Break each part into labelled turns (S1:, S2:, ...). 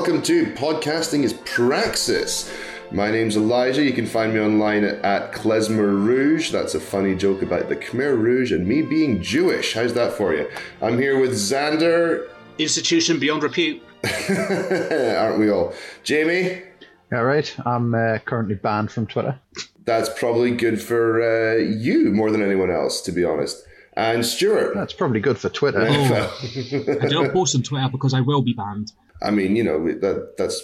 S1: Okay, welcome to Podcasting is Praxis. My name's Elijah. You can find me online at Klezmer Rouge. That's a funny joke about the Khmer Rouge and me being Jewish. How's that for you? I'm here with Xander.
S2: Institution beyond repute.
S1: Aren't we all? Jamie?
S3: All right. I'm uh, currently banned from Twitter.
S1: That's probably good for uh, you more than anyone else, to be honest. And Stuart.
S3: That's probably good for Twitter.
S4: I don't post on Twitter because I will be banned.
S1: I mean, you know, that that's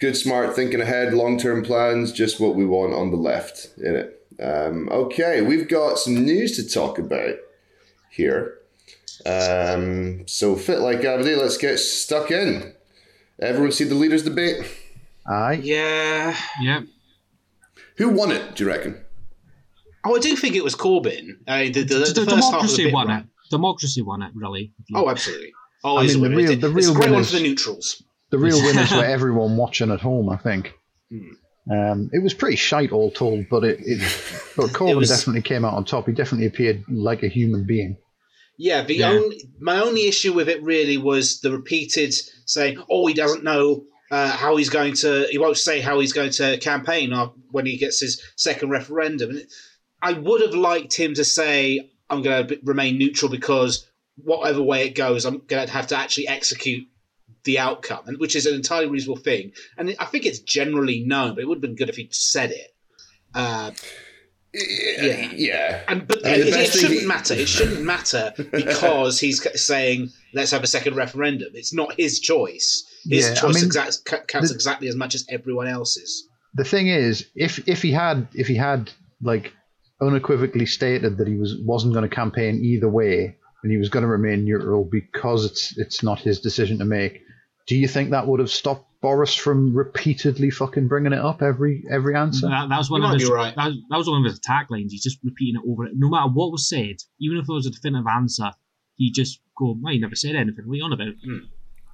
S1: good, smart thinking ahead, long term plans, just what we want on the left in it. Um, okay, we've got some news to talk about here. Um, so, fit like gravity, let's get stuck in. Everyone see the leaders debate?
S3: Aye.
S2: Yeah.
S4: Yeah.
S1: Who won it, do you reckon?
S2: Oh, I do think it was Corbyn. Uh, the, the, the,
S4: The,
S2: first half of
S4: democracy
S2: the
S4: won
S2: right?
S4: it. Democracy won it, really.
S2: Oh, absolutely. Always
S3: I mean, the real- the real winners-
S2: the neutrals.
S3: The real winners were everyone watching at home, I think.
S2: Hmm.
S3: Um, it was pretty shite, all told, but it, it but Corbyn
S2: was-
S3: definitely came out on top. He definitely appeared like a human being.
S2: Yeah, the
S4: Yeah.
S2: only my only issue with it really was the repeated saying, "Oh, he doesn't know uh, how he's going to. He won't say how he's going to campaign when he gets his second referendum." And I would have liked him to say, "I'm going to remain neutral because whatever way it goes, I'm going to have to actually execute." The outcome, and which is an entirely reasonable thing, and I think it's generally known. But it would have been good if he'd said it. Uh,
S1: Yeah. Yeah.
S2: and but
S1: I mean,
S2: it, it shouldn't
S1: he-
S2: matter. It shouldn't matter because he's saying let's have a second referendum. It's not his choice. His
S3: Yeah, I
S2: choice
S3: mean,
S2: exact, counts
S3: the-
S2: exactly as much as everyone else's.
S3: The thing is, if if he had if he had like unequivocally stated that he was wasn't going to campaign either way and he was going to remain neutral because it's it's not his decision to make, do you think that would have stopped Boris from repeatedly fucking bringing it up every every answer?
S4: That, that was one
S2: You
S4: of his.
S2: right.
S4: That, that was one of his attack lines. He's just repeating it over it. No matter what was said, even if there was a definitive answer, he just go, "Well, you never said anything. What are you on about?"
S1: Aye, hmm.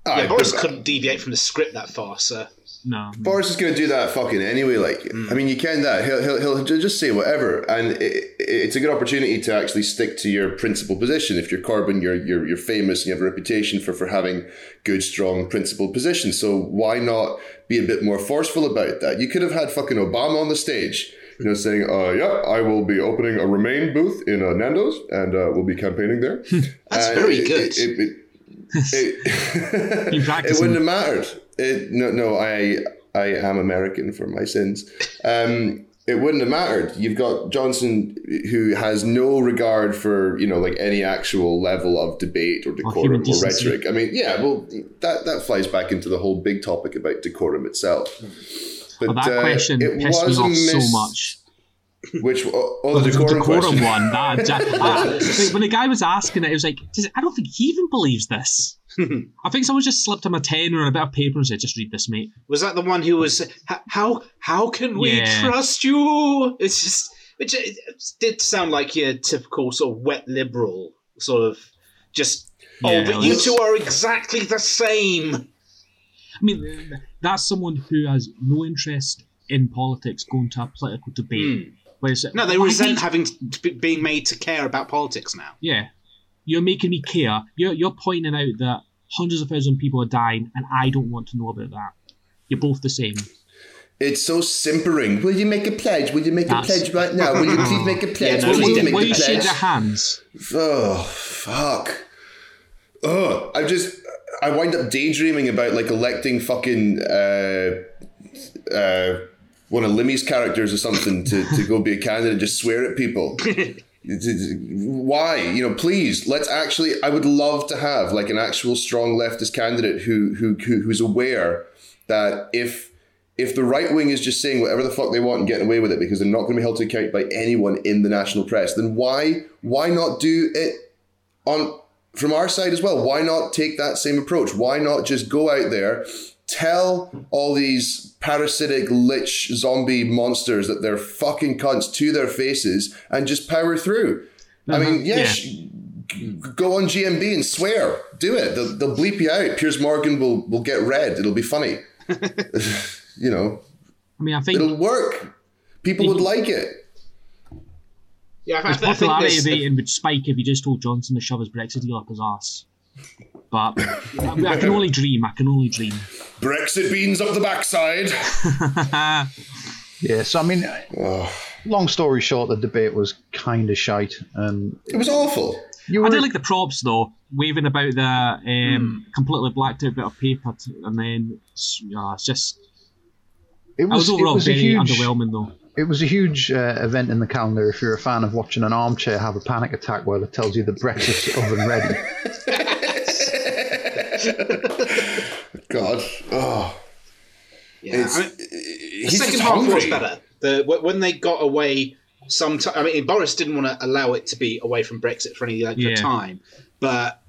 S2: oh, yeah, Boris couldn't deviate from the script that far, so
S4: No.
S1: Boris is going to do that fucking anyway. Like,
S2: Mm.
S1: I mean, you can that. He'll, he'll, he'll just say whatever, and it, it's a good opportunity to actually stick to your principal position. If you're Corbyn, you're you're you're famous and you have a reputation for for having good, strong, principled positions. So why not be a bit more forceful about that? You could have had fucking Obama on the stage. You know, saying, uh, yeah, I will be opening a Remain booth in uh, Nando's and uh, we'll be campaigning there.
S2: That's
S1: And
S2: very
S1: it-
S2: good.
S1: It, it, it, it,
S4: Been
S1: it wouldn't have mattered. It, no, no, I I am American for my sins. Um, it wouldn't have mattered. You've got Johnson, who has no regard for you know like any actual level of debate or decorum
S4: human
S1: or, rhetoric. I mean, yeah, well, that that flies back into the whole big topic about decorum itself. But
S4: Well, that
S1: uh,
S4: question
S1: it
S4: pissed me off so much.
S1: Which uh, oh, oh, the
S4: The
S1: decorum,
S4: decorum
S1: question.
S4: one. That, uh, like, when the guy was asking it, it was like, I don't think he even believes this. I think someone just slipped him a pen and a bit of paper and said, just read this, mate.
S2: was that the one who was how how can we
S4: Yeah.
S2: trust you? It's just which it, it did sound like your typical sort of wet liberal sort of just oh,
S4: Yeah,
S2: oh, but you two are exactly the same.
S4: I mean, that's someone who has no interest in politics going to a political debate. Where it's,
S2: No, they
S4: "Oh,
S2: resent
S4: hate-
S2: having to be, being made to care about politics now.
S4: Yeah. You're making me care. You're, you're pointing out that hundreds of thousands of people are dying, and I don't want to know about that. You're both the same.
S1: It's so simpering. Will you make a pledge? Will you make
S4: That's-
S1: a pledge right now? Will you please make a pledge?
S2: no,
S1: Will you
S2: didn't.
S1: make
S4: Why
S1: a
S4: you shake
S1: pledge?
S4: their hands?
S1: Oh fuck. Ugh. I just I wind up daydreaming about like electing fucking uh uh one of Limmy's characters or something to, to go be a candidate and just swear at people. Why? You know, please let's actually. I would love to have like an actual strong leftist candidate who who, who who's aware that if if the right wing is just saying whatever the fuck they want and getting away with it because they're not going to be held to account by anyone in the national press, then why why not do it on from our side as well? Why not take that same approach? Why not just go out there, tell all these parasitic lich zombie monsters that they're fucking cunts to their faces and just power through? I mean, uh-huh. yes. g- Go on GMB and swear. Do it. They'll, they'll bleep you out. Piers Morgan will, will get red. It'll be funny. you know,
S4: I mean, I think
S1: it'll work. People would like it.
S2: Yeah, I,
S4: his
S2: I think
S4: popularity
S2: this,
S4: rating would spike if he just told Johnson to shove his Brexit deal up his ass. But I, I can only dream. I can only dream.
S1: Brexit beans up the backside.
S3: Yeah, so I mean, long story short, the debate was kind of shite, and
S1: It was awful.
S3: you
S4: I did like the props though, waving about the um, completely blacked out bit of paper, to, and then yeah, it's just.
S3: it
S4: I was
S3: was, it
S4: overall
S3: was a
S4: very
S3: huge
S4: underwhelming though.
S3: it was a huge uh, event in the calendar if you're a fan of watching an armchair have a panic attack while it tells you the Brexit's oven ready.
S1: God. Oh,
S2: Yeah,
S1: it's,
S2: I mean, the second half was better. The when they got away, some ti I mean, Boris didn't want to allow it to be away from Brexit for any length
S4: Yeah.
S2: of time, but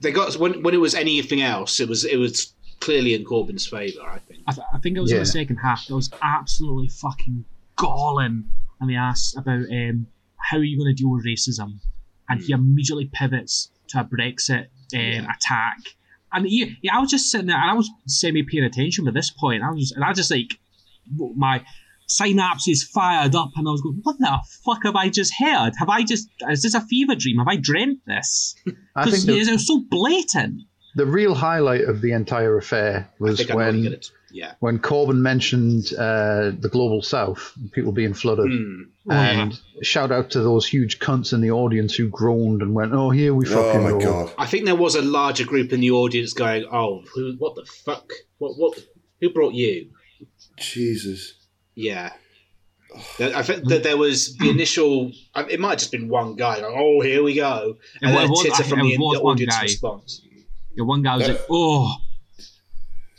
S2: they got when when it was anything else, it was it was clearly in Corbyn's favour. I think.
S4: I, th- I think it was in
S3: Yeah.
S4: the second half. It was absolutely fucking galling. And they asked about um, how are you going to deal with racism, and he immediately pivots to a Brexit um, attack. And yeah, yeah, I was just sitting there, and I was semi paying attention by this point. I was, just, and I just like my synapses fired up, and I was going, "What the fuck have I just heard? Have I just is this a fever dream? Have I dreamt this?" Because it was so blatant.
S3: the real highlight of the entire affair
S2: I
S3: was
S2: think I
S3: when
S2: you're gonna. Yeah.
S3: when Corbyn mentioned uh, the global south, people being flooded.
S2: Hmm.
S4: Oh, yeah.
S3: And shout out to those huge cunts in the audience who groaned and went, "Oh, here we fucking
S1: Oh my
S3: go."
S1: god.
S2: I think there was a larger group in the audience going, "Oh, who? What the fuck? What? What? Who brought you?"
S1: Jesus.
S2: Yeah. I think that there was the initial. uh, It might have just been one guy. Like, oh, here we go, and
S4: It
S2: then a
S4: was-
S2: titter from
S4: think
S2: the, the
S4: one
S2: audience
S4: guy.
S2: response.
S4: The one guy was like, "Oh,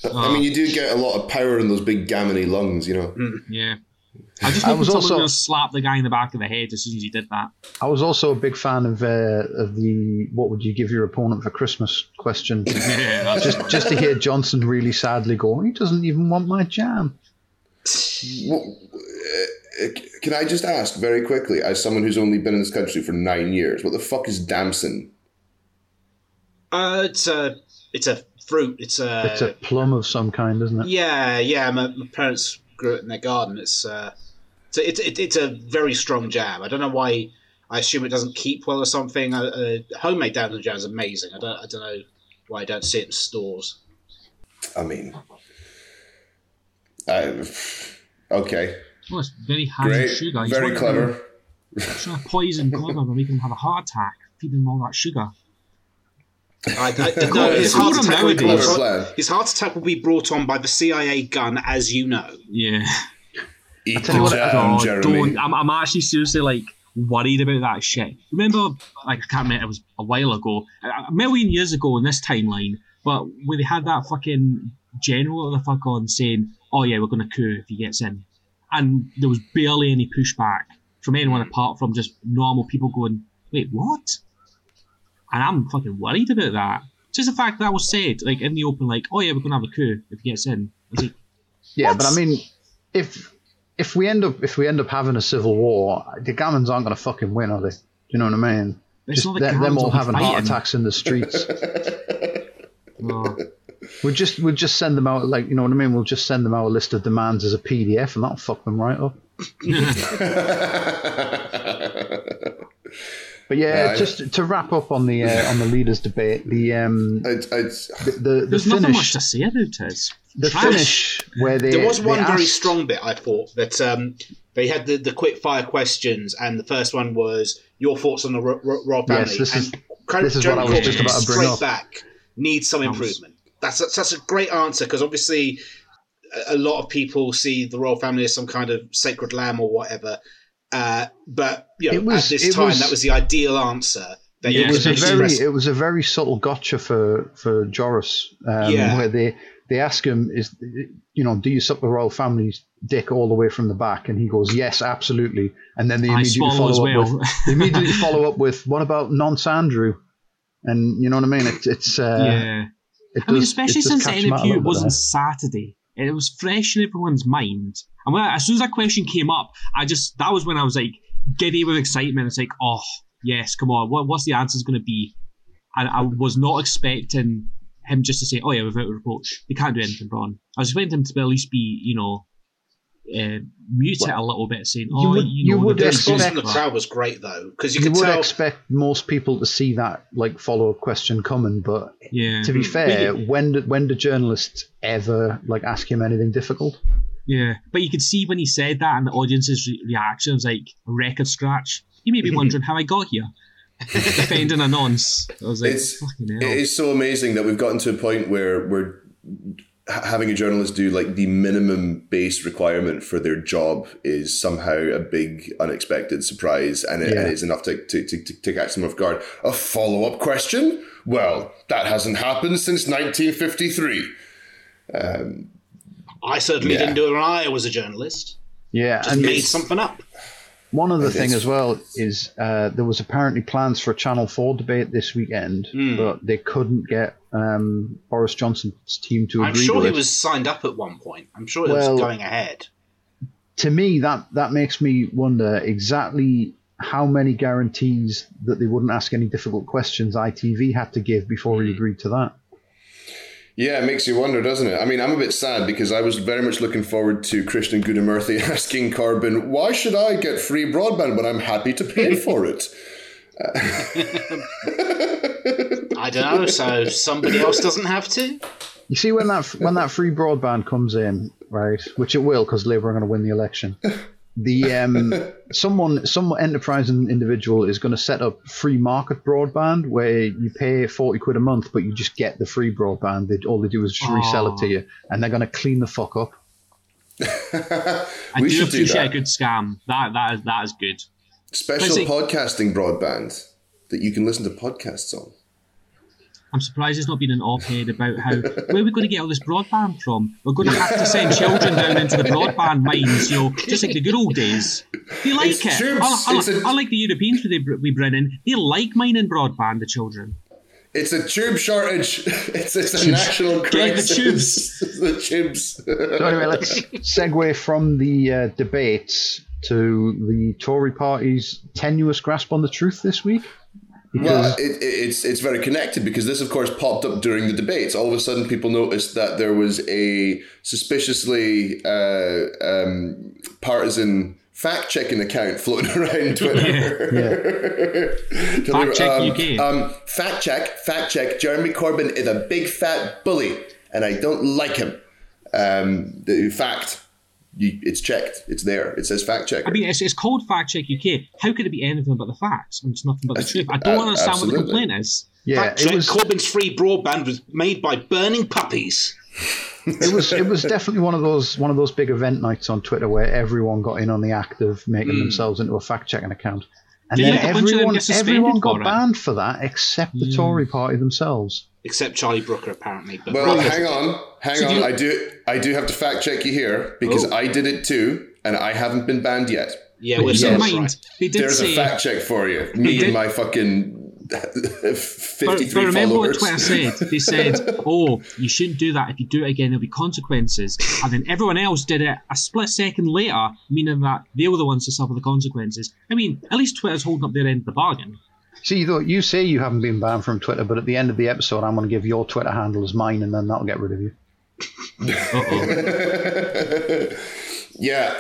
S1: I mean, you do get a lot of power in those big gammony lungs, you know.
S4: yeah." I just
S3: I was
S4: someone
S3: also-
S4: was going to slap the guy in the back of the head as soon as he did that.
S3: I was also a big fan of uh, of the "What would you give your opponent for Christmas?" question.
S4: Yeah,
S3: just just to hear Johnson really sadly go, "He doesn't even want my jam."
S1: What, uh, can I just ask very quickly, as someone who's only been in this country for nine years, what the fuck is damson?
S2: Uh, it's a it's a fruit. It's a,
S3: It's a plum of some kind, isn't it?
S2: yeah yeah. My, my parents grew it in their garden. It's uh, it's a, it's, it, it's a very strong jam. I don't know why. I assume it doesn't keep well or something. Uh, uh, homemade damson jam is amazing. I don't I don't know why I don't see it in stores.
S1: I mean, I, okay,
S4: well, it's very high in
S1: great,
S4: sugar. He's
S1: very
S4: wanting
S1: clever.
S4: to Trying to poison Clever by making him have a heart attack, feeding him all that sugar.
S2: I, I, no, his heart attack will be brought on, his heart attack will be brought on by the CIA gun, as you know.
S4: Yeah.
S1: Eat
S3: tell you what,
S1: jam,
S4: Oh,
S1: Jeremy.
S4: don't. I'm, I'm actually seriously like worried about that shit. Remember, like I can't remember, it was a while ago, a a million years ago in this timeline, but when they had that fucking general of the fuck on saying, "Oh yeah, we're going to coup if he gets in," and there was barely any pushback from anyone apart from just normal people going, "Wait, what?" And I'm fucking worried about that. Just the fact that was said, like in the open, like, "Oh yeah, we're going to have a coup if he gets in." Like,
S3: Yeah,
S4: What?
S3: but I mean, if if we end up if we end up having a civil war, the Gammons aren't going to fucking win, are they? Do you know what I mean?
S4: it's
S3: Just
S4: not like
S3: them, them all
S4: will be
S3: having heart attacks in the streets.
S4: No.
S3: we'll just we'll just send them out like you know what I mean. We'll just send them out a list of demands as a PDF, and that'll fuck them right up. But yeah,
S1: Yeah, I-
S3: just to wrap up on the uh, on the leaders debate, the um
S1: It's, it's,
S3: the the,
S4: There's
S3: the
S4: nothing much to say about it.
S3: the
S4: Trash.
S3: finish where they
S2: There was
S3: they
S2: one very
S3: asked-
S2: strong bit I thought that um, they had the, the quick fire questions, and the first one was your thoughts on the ro- ro- royal family.
S3: Yes, this is-
S2: and
S3: this is
S2: Jeremy
S3: what I was
S2: Corbyn
S4: just about
S3: to bring
S2: straight
S3: up.
S2: back needs some improvement. That's that's, that's a great answer because obviously a, a lot of people see the royal family as some kind of sacred lamb or whatever. Uh, but you know,
S3: was-
S2: at this time,
S3: was-
S2: that was the ideal answer. That
S4: Yeah,
S3: it was a very
S2: express-
S3: it was a very subtle gotcha for for Joris, um,
S2: Yeah.
S3: where they they ask him is you know do you suck the royal family's dick all the way from the back, and he goes yes absolutely, and then they immediately follow up
S4: well.
S3: with they immediately follow up with what about nonce Andrew, and you know what I mean? It's it's uh,
S4: yeah.
S3: it
S4: I mean, especially since the
S3: catch 'em
S4: interview was on
S3: there.
S4: Saturday. It was fresh in everyone's mind. And when I, as soon as that question came up, I just that was when I was like giddy with excitement. It's like, oh yes, come on, what, what's the answer's going to be? And I was not expecting him just to say, oh yeah, without reproach, they can't do anything wrong. I was expecting him to at least be, you know, uh, mute it a little bit, saying,
S3: you
S4: "Oh,
S3: would-
S4: you,
S3: you
S4: know,
S3: would
S4: the
S2: The response from the crowd was great though, because you
S3: You
S2: could
S3: would
S2: tell.
S3: expect most people to see that like follow up question coming, but
S4: Yeah,
S3: to be
S2: Mm.
S3: fair, when do, when do journalists ever like ask him anything difficult?
S4: Yeah. But you could see when he said that, and the audience's re- reaction was like a record scratch. You may be wondering how I got here, defending a nonce. I was like,
S1: It's-
S4: fucking hell.
S1: is so amazing that we've gotten to a point where we're having a journalist do like the minimum base requirement for their job is somehow a big unexpected surprise and it,
S3: Yeah.
S1: and it's enough to, to, to, to, catch them off guard. A follow up question? Well, that hasn't happened since 1953.
S2: Um, I certainly
S1: Yeah.
S2: didn't do it when I was a journalist.
S3: Yeah,
S2: Just
S3: and
S2: made something up.
S3: one other
S1: It
S3: thing
S1: is.
S3: as well is uh, there was apparently plans for a Channel Four debate this weekend,
S2: Hmm.
S3: but they couldn't get um, Boris Johnson's team to
S2: I'm
S3: agree
S2: sure
S3: to
S2: he
S3: it.
S2: was signed up at one point. I'm sure it
S3: Well-
S2: was going ahead.
S3: to me that that makes me wonder exactly how many guarantees that they wouldn't ask any difficult questions ITV had to give before he agreed to that.
S1: Yeah, it makes you wonder, doesn't it? I mean, I'm a bit sad because I was very much looking forward to Krishnan Guru-Murthy asking Corbyn, why should I get free broadband when I'm happy to pay for it?
S2: I don't know, so somebody else doesn't have to?
S3: You see when that when that free broadband comes in, right? Which it will because Labour are going to win the election. The um, someone some enterprising individual is going to set up free market broadband where you pay forty quid a month, but you just get the free broadband. They, all they do is just resell it to you, and they're going to clean the fuck up.
S4: I
S1: we
S4: do
S1: should do
S4: appreciate
S1: that.
S4: a good scam. That that is that is good.
S1: Special
S4: Basically-
S1: podcasting broadband that you can listen to podcasts on.
S4: I'm surprised there's not been an op-ed about how where are we going to get all this broadband from? We're going to have to send children down into the broadband mines, you know, just like the good old days. They like
S1: It's
S4: it.
S1: tubes.
S4: I, I,
S1: It's a-
S4: I like the Europeans we, we bring in. They like mining broadband, the children.
S1: It's a tube shortage. It's, it's a national
S4: Get the
S1: crisis.
S4: tubes.
S1: the tubes.
S3: So anyway, let's segue from the uh, debates to the Tory party's tenuous grasp on the truth this week.
S1: Well, it, it, it's it's very connected because this, of course, popped up during the debates. All of a sudden, people noticed that there was a suspiciously uh, um, partisan fact checking account floating around Twitter.
S4: Fact check
S1: um,
S4: UK.
S1: Um, fact check, fact check. Jeremy Corbyn is a big fat bully, and I don't like him. Um, the fact, you, it's checked. It's there. It says fact check.
S4: I mean, it's, it's called Fact Check UK. How could it be anything but the facts and it's nothing but the truth? I don't
S1: Uh,
S4: understand what the complaint is.
S3: Yeah,
S2: Fact
S3: it
S2: check,
S3: was
S2: Corbyn's free broadband was made by burning puppies.
S3: it was it was definitely one of those one of those big event nights on Twitter where everyone got in on the act of making themselves into a fact checking account. And
S4: Did
S3: then
S4: like a bunch of them
S3: everyone everyone got
S4: for
S3: banned for that except the Tory party themselves.
S2: Except Charlie Brooker, apparently. But
S1: Well,
S2: Brooker-
S1: hang on, hang
S4: So
S1: on.
S4: do you-
S1: I do, I do have to fact check you here because
S2: Oh.
S1: I did it too, and I haven't been banned yet.
S2: yeah,
S4: But
S2: we're
S4: keep
S2: so
S4: in
S2: right.
S4: mind,
S1: There's
S4: say.
S1: a fact check for you. Me
S4: did-
S1: and my fucking
S4: But,
S1: fifty-three
S4: but remember
S1: followers.
S4: what Twitter said? They said, "Oh, you shouldn't do that. If you do it again, there'll be consequences." And then everyone else did it a split second later, meaning that they were the ones to suffer the consequences. I mean, at least Twitter's holding up their end of the bargain.
S3: See, though you say you haven't been banned from Twitter, but at the end of the episode, I'm going to give your Twitter handle as mine, and then that'll get rid of you.
S4: Uh-oh.
S1: yeah,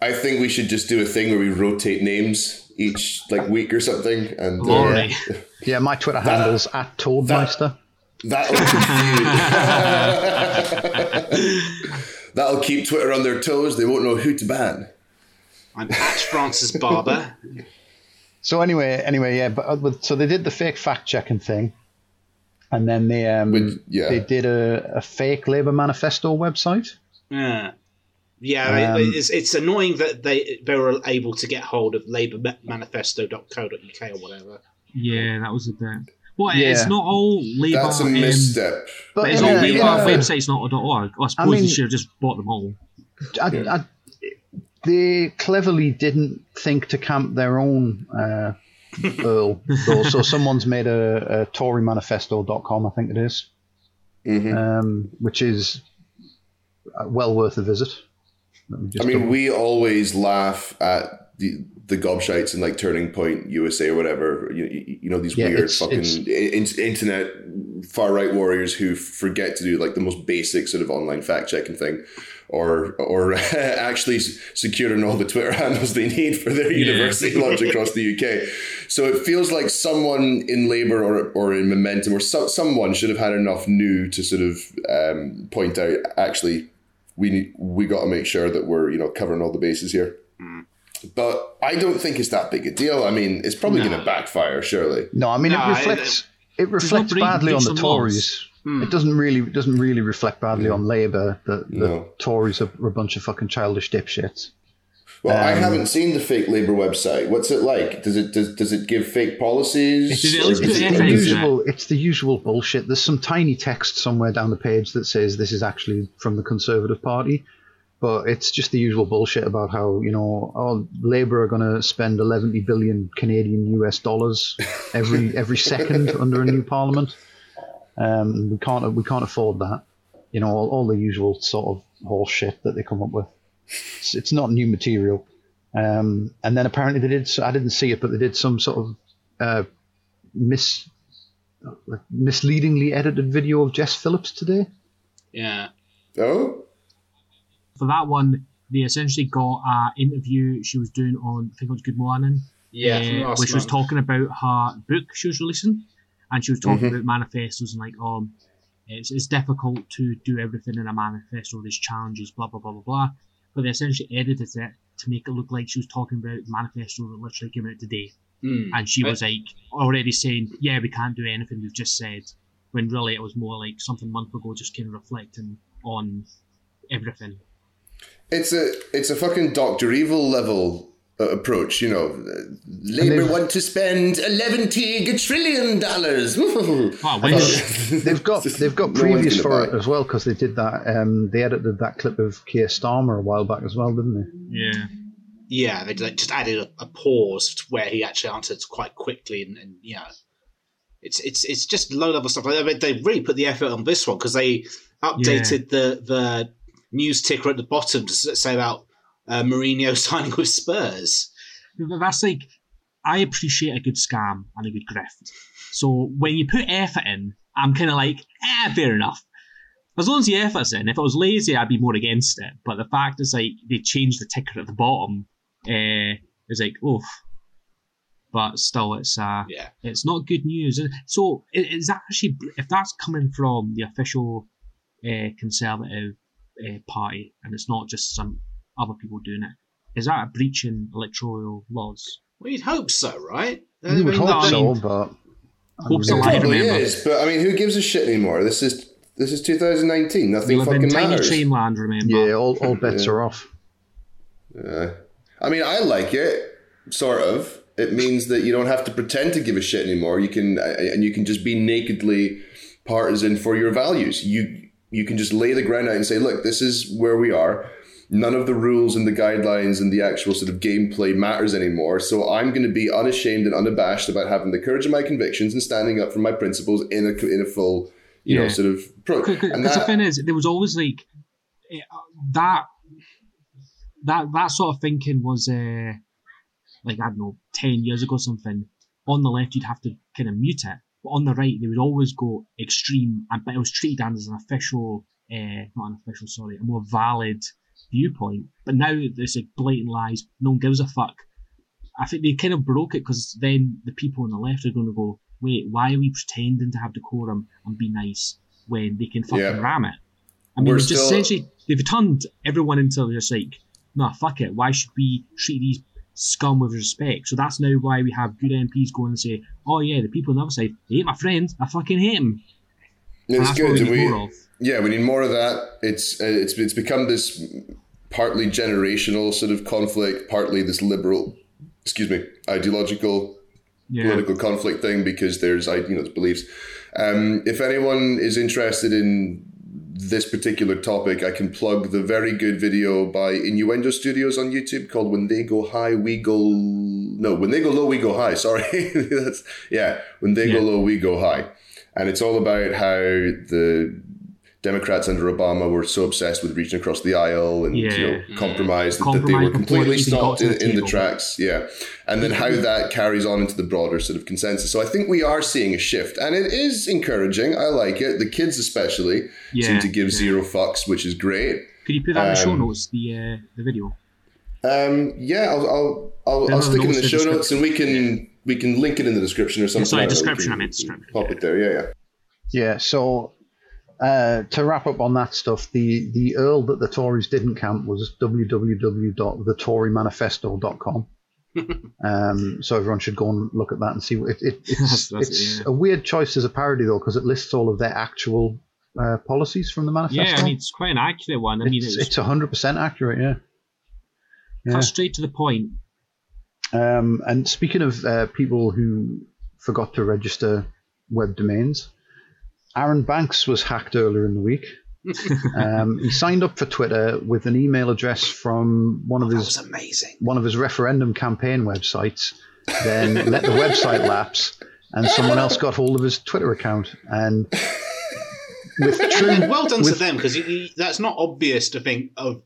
S1: I think we should just do a thing where we rotate names each like week or something, and uh,
S3: Yeah, my Twitter handle's at Toadmeister.
S1: that'll confuse. that'll keep Twitter on their toes. They won't know who to ban.
S2: I'm at Francis Barber.
S3: So anyway, anyway, yeah. But uh, but- so they did the fake fact checking thing, and then they um
S1: With- yeah.
S3: they did a, a fake Labour manifesto website.
S2: Yeah. Yeah,
S3: Um,
S2: it's, it's annoying that they they were able to get hold of labourmanifesto.co.uk or whatever.
S4: Yeah, that was a bit. Well,
S3: Yeah.
S4: it's not all Labour.
S1: That's a
S4: um,
S1: misstep.
S3: But
S4: it's
S3: in
S4: all
S3: a-
S4: Labour
S3: in a-
S4: websites, not .org. I suppose
S3: mean-
S4: they should have just bought them all.
S3: I, I, they cleverly didn't think to camp their own uh, URL, though. So someone's made a, a ToryManifesto.com, I think it is,
S1: Mhm.
S3: um, which is well worth a visit.
S1: I mean, we always laugh at the the gobshites and like Turning Point USA or whatever. You, you, you know these
S3: Yeah,
S1: weird
S3: it's-
S1: fucking
S3: it's-
S1: in, internet far right warriors who forget to do like the most basic sort of online fact checking thing, or or actually securing all the Twitter handles they need for their
S4: Yeah.
S1: university launch across the UK. So it feels like someone in Labour or or in Momentum or so, someone should have had enough new to sort of um, point out actually we need, we got to make sure that we're you know covering all the bases here. But I don't think it's that big a deal. I mean, it's probably
S4: No.
S1: going to backfire, surely.
S3: No, I mean
S2: No,
S3: it
S2: I-
S3: reflects it reflects badly on the. Tories.
S2: Hmm.
S3: It doesn't really it doesn't really reflect badly on Labour that the
S1: No.
S3: Tories are, are a bunch of fucking childish dipshits.
S1: Well, I
S3: Um,
S1: haven't seen the fake Labour website. What's it like? Does it does, does it give fake policies?
S4: It- it
S1: Or
S4: always
S1: does
S4: puts
S1: it-
S4: effort
S3: the
S4: into
S1: does it-
S4: it.
S3: usual it's the usual bullshit. There's some tiny text somewhere down the page that says this is actually from the Conservative Party. But it's just the usual bullshit about how, you know, oh, Labour are going to spend 11 billion Canadian US dollars every every second under a new parliament. Um, we can't we can't afford that. You know, all, all the usual sort of horse shit that they come up with. It's, it's not new material. Um, and then apparently they did. I didn't see it, but they did some sort of uh, mis like misleadingly edited video of Jess Phillips today.
S2: Yeah.
S1: Oh,
S4: For that one, they essentially got an interview she was doing on, I think it was Good Morning,
S2: Yeah.
S4: uh,
S2: from last
S4: which was talking about her book she was releasing, and she was talking
S1: Mhm.
S4: about manifestos and like, um, it's, it's difficult to do everything in a manifesto. There's challenges, blah blah blah blah blah. But they essentially edited it to make it look like she was talking about the manifesto that literally came out today,
S2: Hmm.
S4: and she was like already saying, "Yeah, we can't do anything we've just said," when really it was more like something a month ago, just kind of reflecting on everything.
S1: It's a it's a fucking Doctor Evil level uh, approach. You know, Labour want to spend eleven trillion dollars.
S4: I wish.
S3: They've got they've got
S1: No
S3: previous
S1: gonna
S3: for it as well because they did that. Um, they edited that clip of Keir Starmer a while back as well, didn't they?
S4: Yeah.
S2: Yeah, they just added a, a pause to where he actually answered quite quickly, and, and you know, it's it's it's just low level stuff. I mean, they really put the effort on this one because they updated the the news ticker at the bottom to say about uh, Mourinho signing with Spurs.
S4: That's like, I appreciate a good scam and a good grift. So when you put effort in, I'm kind of like, eh, fair enough. As long as the effort's in. If I was lazy, I'd be more against it. But the fact is, like, they changed the ticker at the bottom. Uh, it's like, oof. But still, it's uh,
S2: Yeah,
S4: it's not good news. So is that actually if that's coming from the official uh, Conservative uh, party and it's not just some other people doing it, is that a breach in electoral laws?
S2: well, you'd hope so, right?
S3: You would
S2: I mean,
S3: hope
S4: I
S3: so, but
S4: Hope's
S1: It
S4: alive,
S1: probably
S4: remember?
S1: is, but I mean, who gives a shit anymore? This is this is 2019.
S4: We
S1: Nothing
S4: live in
S1: fucking
S4: tiny
S1: matters.
S4: train land, remember?
S3: yeah, all, all bets
S1: Yeah.
S3: are off.
S1: Yeah. I mean, I like it, sort of. It means that you don't have to pretend to give a shit anymore. You can, uh, and you can just be nakedly partisan for your values. You you can just lay the ground out and say, look, this is where we are. None of the rules and the guidelines and the actual sort of gameplay matters anymore. So I'm going to be unashamed and unabashed about having the courage of my convictions and standing up for my principles in a in a full, you know, sort of approach.
S4: Because the thing is, there was always like that that that sort of thinking was uh, like I don't know, ten years ago or something. On the left, you'd have to kind of mute it, but on the right, they would always go extreme, and but it was treated as an official, uh, not an official, sorry, a more valid viewpoint. But now there's like blatant lies. No one gives a fuck. I think they kind of broke it because then the people on the left are going to go, wait, why are we pretending to have decorum and be nice when they can fucking
S1: Yeah.
S4: ram it? I mean,
S1: We're
S4: just
S1: still-
S4: essentially they've turned everyone into just like, nah, fuck it. Why should we treat these scum with respect? So that's now why we have good MPs going and say, oh yeah, the people on the other side, they hate my friend. I fucking hate him. And
S1: it's good.
S4: we need
S1: we-
S4: more of.
S1: Yeah, we need more of that. It's uh, it's it's become this partly generational sort of conflict, partly this liberal, excuse me, ideological
S4: Yeah.
S1: political conflict thing because there's I you know beliefs. Um, if anyone is interested in this particular topic, I can plug the very good video by Innuendo Studios on YouTube called "When They Go High, We Go." No, when they go low, we go high. Sorry, that's yeah. When they go low, we go high, and it's all about how the Democrats under Obama were so obsessed with reaching across the aisle and you know compromise that, that they were completely
S4: they even got
S1: stopped in,
S4: the
S1: in the tracks. Yeah, and then how that carries on into the broader sort of consensus. So I think we are seeing a shift, and it is encouraging. I like it. The kids especially
S4: Yeah,
S1: seem to give
S4: yeah.
S1: zero fucks, which is great.
S4: Could you put that in the show
S1: Um,
S4: notes? The uh, the video.
S1: Um, yeah, I'll I'll, I'll, I'll stick it in the show notes, and we can we can link it in the description or something.
S4: sorry,
S1: like
S4: description,
S1: can
S4: I meant description,
S1: Pop
S4: yeah.
S1: it there. Yeah, yeah.
S3: Yeah, so uh, to wrap up on that stuff, the, the URL that the Tories didn't count was www.thetorymanifesto.com. um, so everyone should go and look at that and see. It, it, it's
S4: That's- that's-
S3: it's
S4: yeah.
S3: a weird choice as a parody though, because it lists all of their actual uh, policies from the manifesto.
S4: Yeah, I mean it's quite an accurate one. I mean
S3: it's,
S4: it's,
S3: it's 100% accurate, yeah. Yeah.
S4: cut straight to the point.
S3: Um, and speaking of uh, people who forgot to register web domains, Arron Banks was hacked earlier in the week. um, he signed up for Twitter with an email address from one of
S2: That
S3: his
S2: amazing.
S3: one of his referendum campaign websites. Then let the website lapse, and someone else got hold of his Twitter account. And with true,
S2: well done to them because that's not obvious to think of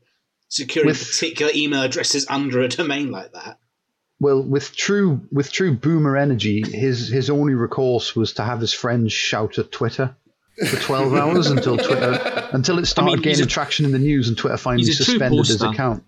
S2: securing
S3: With-
S2: particular email addresses under a domain like that.
S3: Well, with true with true boomer energy, his his only recourse was to have his friends shout at Twitter for twelve hours until Twitter until it started
S4: I mean,
S3: gaining
S4: a-
S3: traction in the news and Twitter finally
S4: he's a true
S3: suspended his account.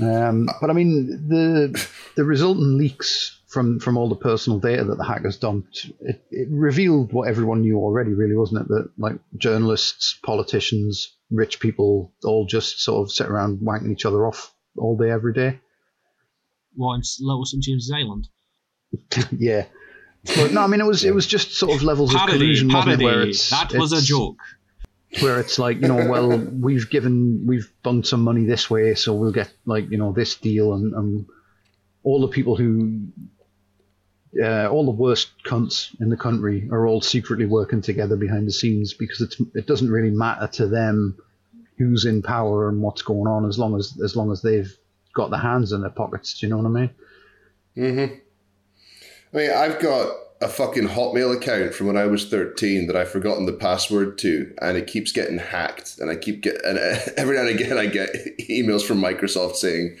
S3: Um, but I mean the the resultant leaks from from all the personal data that the hackers dumped it, it revealed what everyone knew already, really, wasn't it? That like journalists, politicians, rich people all just sort of sit around wanking each other off all day, every day.
S4: What in Little St James's Island?
S3: yeah. But no, I mean it was it was just sort of levels of
S4: Parody,
S3: collusion, wasn't it? Where it's
S4: That was a joke.
S3: Where it's like you know, well, we've given we've done some money this way, so we'll get like you know this deal, and, and all the people who, uh, all the worst cunts in the country are all secretly working together behind the scenes because it doesn't really matter to them who's in power and what's going on as long as as long as they've got their hands in their pockets. Do you know what I mean?
S1: Mm-hmm. I mean, I've got a fucking Hotmail account from when I was 13 that I've forgotten the password to, and it keeps getting hacked. And I keep get and uh, every now and again I get emails from Microsoft saying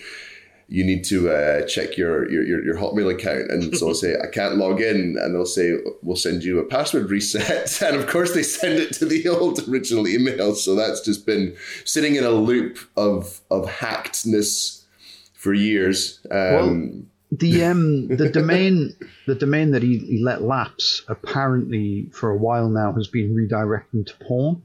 S1: you need to uh, check your, your your your Hotmail account, and so I'll say I can't log in, and they'll say we'll send you a password reset, and of course they send it to the old original email. So that's just been sitting in a loop of of hackedness for years. Um,
S3: The um the domain the domain that he, he let lapse apparently for a while now has been redirecting to porn.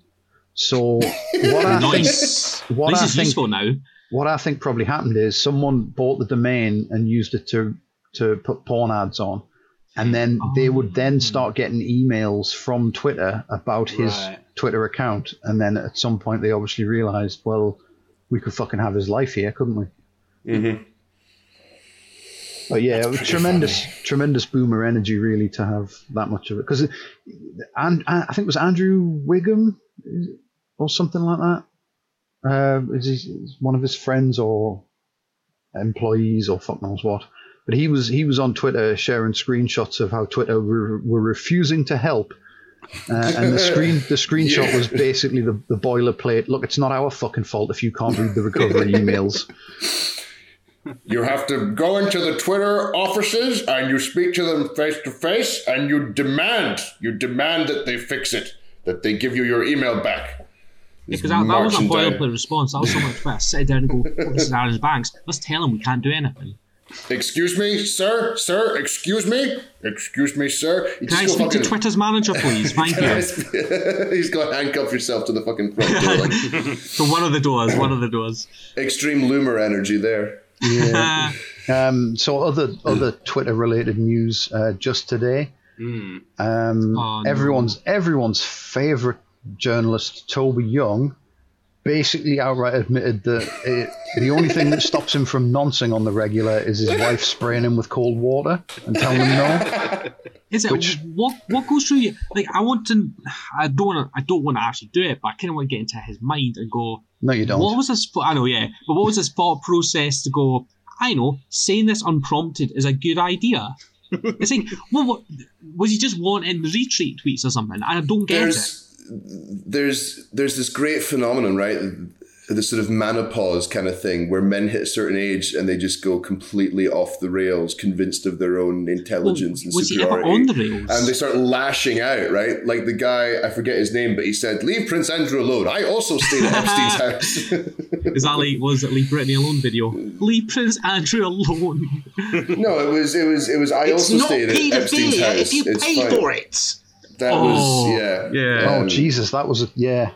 S3: So what I
S4: Nice.
S3: think what
S4: this
S3: I
S4: is
S3: think
S4: useful now.
S3: What I think probably happened is someone bought the domain and used it to to put porn ads on. And then they would then start getting emails from Twitter about his
S2: Right.
S3: Twitter account. And then at some point they obviously realized, well, we could fucking have his life here, couldn't we?
S1: mhm.
S3: But yeah, it was
S1: pretty
S3: tremendous, tremendous boomer energy, really, to have that much of it. Because, and I think it was Andrew Wiggum or something like that. Uh, is he is one of his friends or employees or fuck knows what? But he was he was on Twitter sharing screenshots of how Twitter were, were refusing to help. Uh, and the screen the screenshot
S1: Yeah.
S3: was basically the, the boilerplate. Look, it's not our fucking fault if you can't read the recovery emails.
S1: You have to go into the Twitter offices and you speak to them face to face and you demand, you demand that they fix it, that they give you your email back.
S4: Because that, that wasn't a
S1: Marching down.
S4: boilerplate response. That was someone Twitter sit down and go, oh, "This is Arron's Banks. Let's tell him we can't do anything."
S1: Excuse me, sir, sir, excuse me, excuse me, sir. You
S4: Can I
S1: just go
S4: speak to Twitter's manager, please? Thank
S1: Can
S4: you.
S1: sp- He's got to handcuff yourself to the fucking front door. Like
S4: For one of the doors. One of the doors.
S1: extreme loomer energy there.
S3: Yeah. Um, so other other Twitter related news uh, just today.
S2: Mm.
S3: Um,
S4: Oh, no.
S3: everyone's everyone's favorite journalist Toby Young basically outright admitted that it, the only thing that stops him from noncing on the regular is his wife spraying him with cold water and telling him no.
S4: Is it
S3: Which-
S4: what what goes through you? Like I want to, I don't want to, I don't want to actually do it, but I kind of want to get into his mind and go,
S3: No, you don't.
S4: what was his? thought- I know, yeah, but what was his thought process to go? I know, saying this unprompted is a good idea. it's like, well, what was he just wanting retweet tweets or something? I don't get it.
S1: There's there's this great phenomenon, right? This sort of menopause kind of thing, where men hit a certain age and they just go completely off the rails, convinced of their own intelligence and
S4: was he ever
S1: superiority,
S4: on the rails?
S1: and they start lashing out, right? Like the guy, I forget his name, but he said, "Leave Prince Andrew alone. I also stayed at Epstein's house."
S4: Is that like was it Leave Britney alone video? Leave Prince Andrew alone.
S1: no, it was it was it was. I
S2: It's
S1: also stayed at Epstein's
S2: eh?
S1: house.
S2: if you
S1: it's
S2: pay
S1: fine.
S2: for it.
S1: That
S4: Oh,
S1: was yeah,
S4: yeah.
S3: Oh Jesus, that was a, yeah.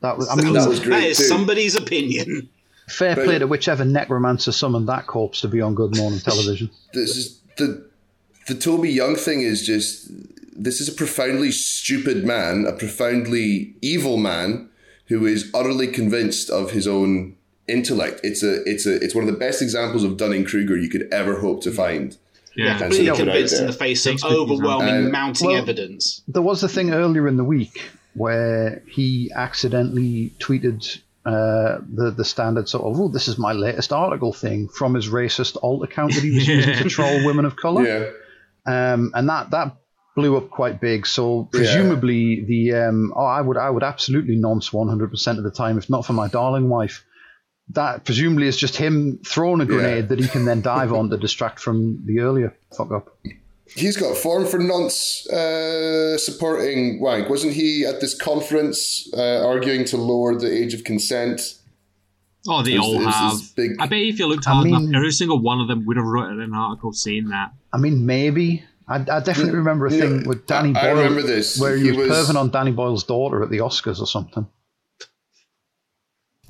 S3: That was. I mean,
S1: that was
S2: That
S1: great
S2: is
S1: too.
S2: somebody's opinion.
S3: fair
S1: but-
S3: play to whichever necromancer summoned that corpse to be on Good Morning Television.
S1: this is the the Toby Young thing is just this is a profoundly stupid man, a profoundly evil man who is utterly convinced of his own intellect. It's a it's a it's one of the best examples of Dunning Kruger you could ever hope to find.
S2: Yeah,
S4: Yeah.
S2: Completely
S1: so put it out
S2: convinced in the face of overwhelming
S1: example.
S2: mounting
S3: Well-
S2: evidence.
S3: There was a thing earlier in the week where he accidentally tweeted uh, the the standard sort of, "Oh, this is my latest article" thing from his racist alt account that he was using to troll women of color.
S1: Yeah.
S3: um, and that that blew up quite big. So presumably the um, oh, I would I would absolutely nonce one hundred percent of the time, if not for my darling wife. That presumably is just him throwing a grenade that he can then dive on to distract from the earlier fuck up.
S1: He's got form for nonce uh, supporting wank. Wasn't he at this conference uh, arguing to lower the age of consent?
S4: Oh, they
S1: It was-
S4: all have.
S1: big-
S4: I bet if you looked
S3: I
S4: hard
S3: mean-
S4: enough, every single one of them would have written an article saying that.
S3: I mean, maybe. I, I definitely remember a
S1: Yeah,
S3: thing with Danny
S1: I- I remember this.
S3: where he,
S1: He
S3: was,
S1: was-
S3: perving on Danny Boyle's daughter at the Oscars or something.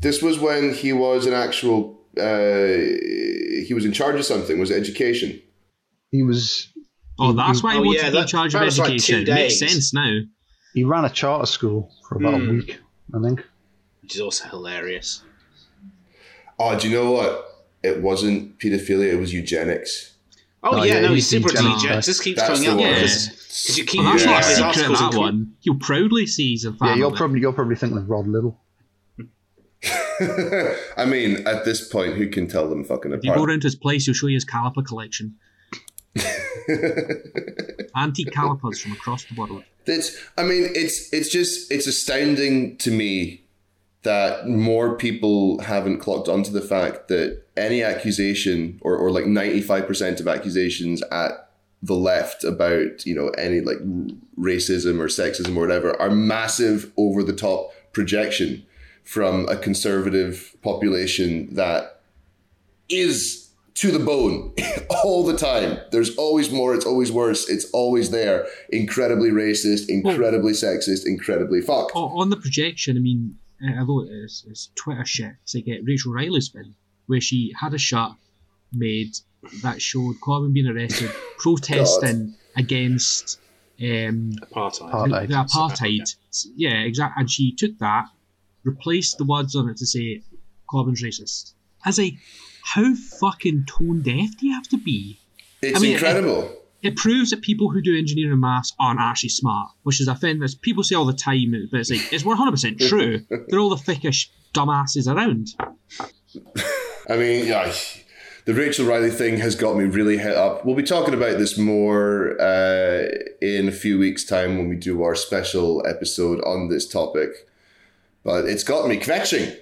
S1: This was when he was an actual. Uh, he was in charge of something. Was it education?
S3: He was
S4: Oh, that's why he
S2: Oh,
S4: wanted
S2: yeah,
S4: to be in charge of
S2: that was like
S4: education.
S2: two
S4: makes sense now.
S3: he ran a charter school for about a
S2: Hmm.
S3: week, I think.
S2: Which is also hilarious.
S1: Oh, do you know what? It wasn't pedophilia. It was eugenics.
S2: Oh,
S3: Oh,
S2: yeah,
S3: yeah,
S2: no,
S3: he's
S2: he's super
S3: the
S2: intelligent.
S3: giant.
S2: This keeps
S1: That's
S2: coming
S1: the
S2: up
S1: one.
S2: because you keep
S4: Well, that's
S2: reading
S4: not a secret,
S2: articles.
S4: that one. you'll proudly see his
S3: Yeah, you're probably you're probably thinking of Rod Liddle.
S1: I mean, at this point, who can tell them fucking
S4: If you go
S1: apart?
S4: around his place, he'll show you his caliper collection. Antique calipers from across the world.
S1: It's. I mean, it's. It's just. It's astounding to me that more people haven't clocked onto the fact that any accusation, or or like ninety five percent of accusations at the left about you know any like racism or sexism or whatever are massive over the top projection from a conservative population that is to the bone all the time. There's always more, it's always worse, it's always there. Incredibly racist, incredibly sexist, incredibly fucked.
S4: On the projection, I mean, uh, although it's, it's Twitter shit, it's like uh, Rachel Riley's thing, where she had a shot made that showed Corbyn being arrested, protesting against um,
S2: Apartheid.
S3: Apartheid.
S4: the apartheid. Yeah, exactly. And she took that, replaced the words on it to say Corbyn's racist. As like, how fucking tone deaf do you have to be?
S1: It's
S4: I mean,
S1: incredible.
S4: It proves that people who do engineering and maths aren't actually smart, which is a thing that people say all the time, but it's like it's one hundred percent true. They're all the thickish dumbasses around.
S1: I mean, yeah, the Rachel Riley thing has got me really hit up. We'll be talking about this more uh, in a few weeks' time when we do our special episode on this topic. But it's got me kvetching.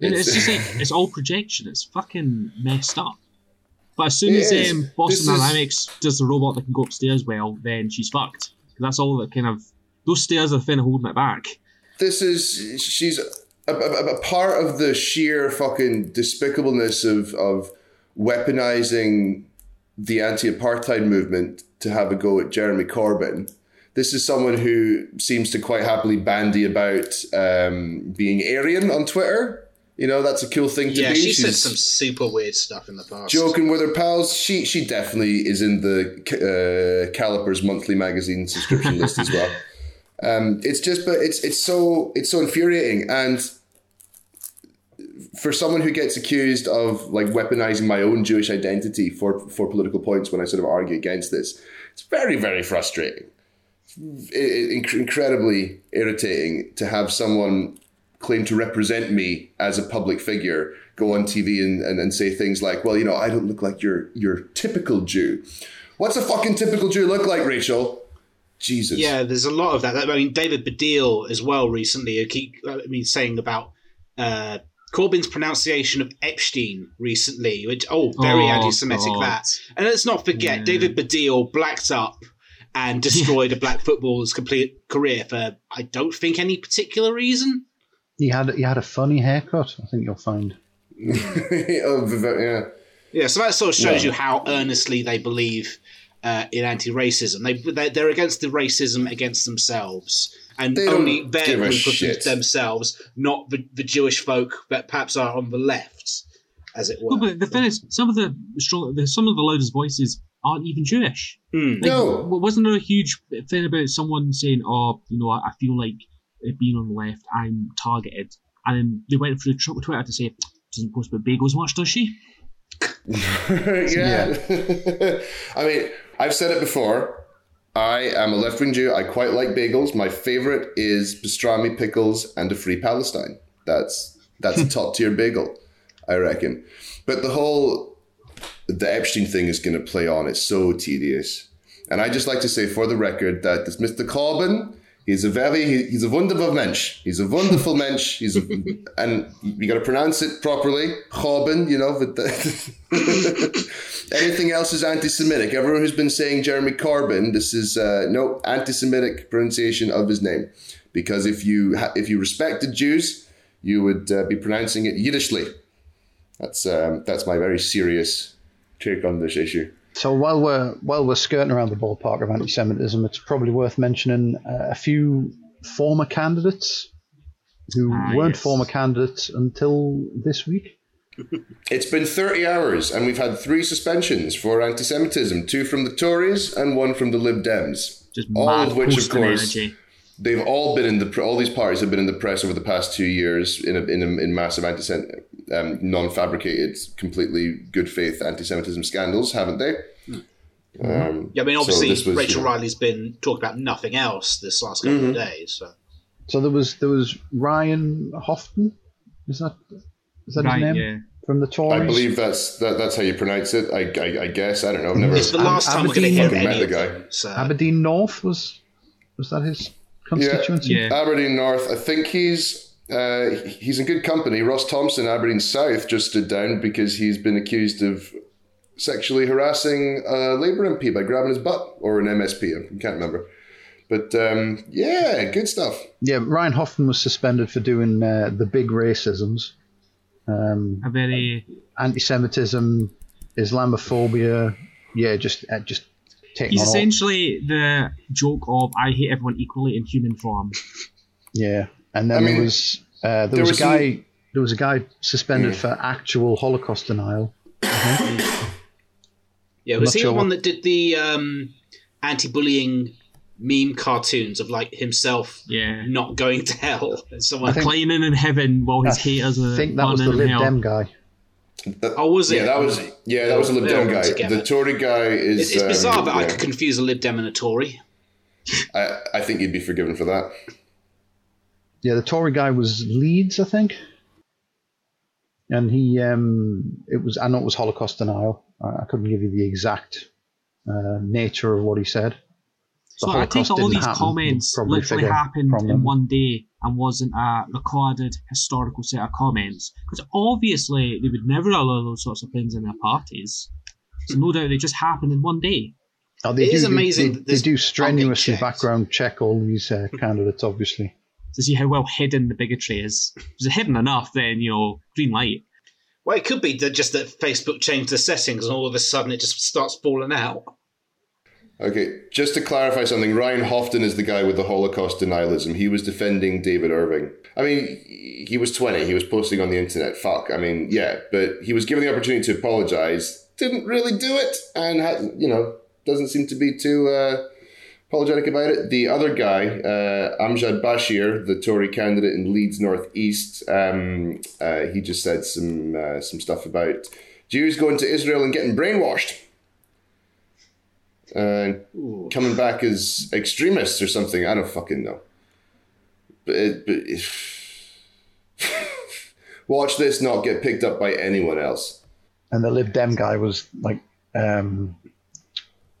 S4: It's
S1: It's-
S4: just like it's all projection. It's fucking messed up. But as soon as
S1: is.
S4: um, Boston
S1: This is-
S4: Dynamics does the robot that can go upstairs, well, then she's fucked. That's all that kind of those stairs are the thing holding it back.
S1: this is she's a, a, a part of the sheer fucking despicableness of of weaponizing the anti-apartheid movement to have a go at Jeremy Corbyn. This is someone who seems to quite happily bandy about um, being Aryan on Twitter. You know, that's a cool thing to
S2: Yeah,
S1: be.
S2: she said some super weird stuff in the past.
S1: joking with her pals. She she definitely is in the uh, Calipers monthly magazine subscription list as well. Um, it's just, but it's it's so it's so infuriating, and for someone who gets accused of like weaponizing my own Jewish identity for for political points when I sort of argue against this, it's very very frustrating. It, it, inc- incredibly irritating to have someone claim to represent me as a public figure go on TV and, and, and say things like, well, you know, I don't look like your your typical Jew. What's a fucking typical Jew look like, Rachel? Jesus.
S2: Yeah, there's a lot of that. I mean, David Baddiel as well recently. I keep, I mean, saying about uh, Corbyn's pronunciation of Epstein recently, which oh, very
S4: Oh,
S2: anti-Semitic
S4: God.
S2: that. And let's not forget,
S4: Yeah.
S2: David Baddiel blacked up and destroyed a black footballer's complete career for I don't think any particular reason.
S3: He had he had a funny haircut. I think you'll find.
S1: oh, v- v- yeah.
S2: Yeah, so that sort of shows
S1: Yeah.
S2: you how earnestly they believe uh, in anti-racism. They they- they're against the racism against themselves, and
S1: They
S2: only their group of themselves, not the, the Jewish folk that perhaps are on the left, as it were.
S4: No, but the thing is, some of the strong, the, some of the loudest voices aren't even Jewish.
S2: Hmm.
S4: Like,
S1: No.
S4: wasn't there a huge thing about someone saying, "Oh, you know, I, I feel like being on the left, I'm targeted," and then they went through Twitter to say, "Doesn't post about bagels much, does she?"
S1: yeah. I mean, I've said it before. I am a left wing Jew. I quite like bagels. My favorite is pastrami pickles and a free Palestine. That's that's a top tier bagel, I reckon. But the whole the Epstein thing is going to play on. It's so tedious. And I just like to say for the record that this Mr. Corbyn, he's a very he- he's a wonderful mensch. He's a wonderful mensch. He's a, and you got to pronounce it properly, Corbyn. You know, the, anything else is anti-Semitic. Everyone who's been saying Jeremy Corbyn, this is uh, no anti-Semitic pronunciation of his name, because if you if you respected Jews, you would uh, be pronouncing it Yiddishly. That's um, that's my very serious take on this issue.
S3: So while we're while we're skirting around the ballpark of anti-Semitism, it's probably worth mentioning uh, a few former candidates who
S4: Ah,
S3: weren't
S4: yes.
S3: former candidates until this week.
S1: It's been 30 hours and we've had three suspensions for anti Semitism two from the Tories and one from the Lib Dems.
S4: Just
S1: All
S4: mad
S1: of which, of course,
S4: energy.
S1: They've all been in the all these parties have been in the press over the past two years in a, in, a, in massive anti um, non-fabricated, completely good faith anti-Semitism scandals, haven't they? Um,
S2: Yeah, I mean, obviously,
S1: this was,
S2: Rachel
S1: you know-
S2: Riley's been talking about nothing else this last couple
S1: Mm-hmm.
S2: of days. So.
S3: So there was there was Ryan Houghton, is that is that
S4: Right,
S3: his name
S4: yeah.
S3: from the Tories?
S1: I believe that's that, that's how you pronounce it. I, I, I guess I don't know. I've never
S2: It's the
S3: Ab-
S2: last time we're going to hear
S3: Aberdeen-
S2: any
S1: Met
S2: of
S1: the guy.
S2: them. So.
S3: Aberdeen North was was that his constituency?
S4: Yeah.
S1: Aberdeen North. I think he's uh, he's in good company. Ross Thomson, Aberdeen South, just stood down because he's been accused of sexually harassing a Labour MP by grabbing his butt or an MSP. I can't remember. But um, yeah, good stuff.
S3: Yeah, Ryan Hoffman was suspended for doing uh, the big racisms, um,
S4: A very
S3: anti-Semitism, Islamophobia. Yeah, just uh, just taking
S4: He's essentially the joke of "I hate everyone equally" in human form.
S3: Yeah, and then
S1: I mean,
S3: there was uh, there,
S1: there
S3: was,
S1: was
S3: a guy there was a guy suspended
S1: Mm.
S3: for actual Holocaust denial.
S2: Yeah,
S3: I'm
S2: was he
S3: sure
S2: the one
S3: what-
S2: that did the um, anti-bullying meme cartoons of like himself
S4: Yeah,
S2: not going to hell? And someone,
S3: I think-
S4: reclining in heaven while his
S3: I
S4: haters are I
S3: think that was the
S4: burning
S3: Lib. Dem guy.
S1: That-
S2: Oh, was it?
S1: Yeah, that was yeah, that was a Lib Dem guy.
S2: together.
S1: The Tory guy is.
S2: it's, it's
S1: um,
S2: bizarre that I could confuse a Lib Dem and a Tory.
S1: I, I think you'd be forgiven for that.
S3: Yeah, the Tory guy was Leeds, I think. And he, um, it was, I know it was Holocaust denial. I, I couldn't give you the exact uh, nature of what he said. The
S4: So I take all these
S3: happen,
S4: comments literally
S3: figure
S4: happened in one day and wasn't a recorded historical set of comments. Because obviously they would never allow those sorts of things in their parties. So no doubt they just happened in one day.
S3: Oh, they
S2: It
S3: do,
S2: is amazing
S3: They,
S2: that
S3: they do strenuously background check all these uh, candidates, obviously.
S4: To see how well hidden the bigotry is. If it's hidden enough, then you know, green light.
S2: Well, it could be that just that Facebook changed the settings and all of a sudden it just starts falling out.
S1: Okay, just to clarify something, Ryan Houghton is the guy with the Holocaust denialism. He was defending David Irving. I mean, he was 20, he was posting on the internet. Fuck, I mean, yeah, but he was given the opportunity to apologize, didn't really do it, and, had, you know, doesn't seem to be too uh, apologetic about it. The other guy, uh, Amjad Bashir, the Tory candidate in Leeds Northeast, um, uh, he just said some, uh, some stuff about Jews going to Israel and getting brainwashed. Uh, coming back as extremists or something. I don't fucking know. But, it, but watch this not get picked up by anyone else.
S3: And the Lib Dem guy was like, um,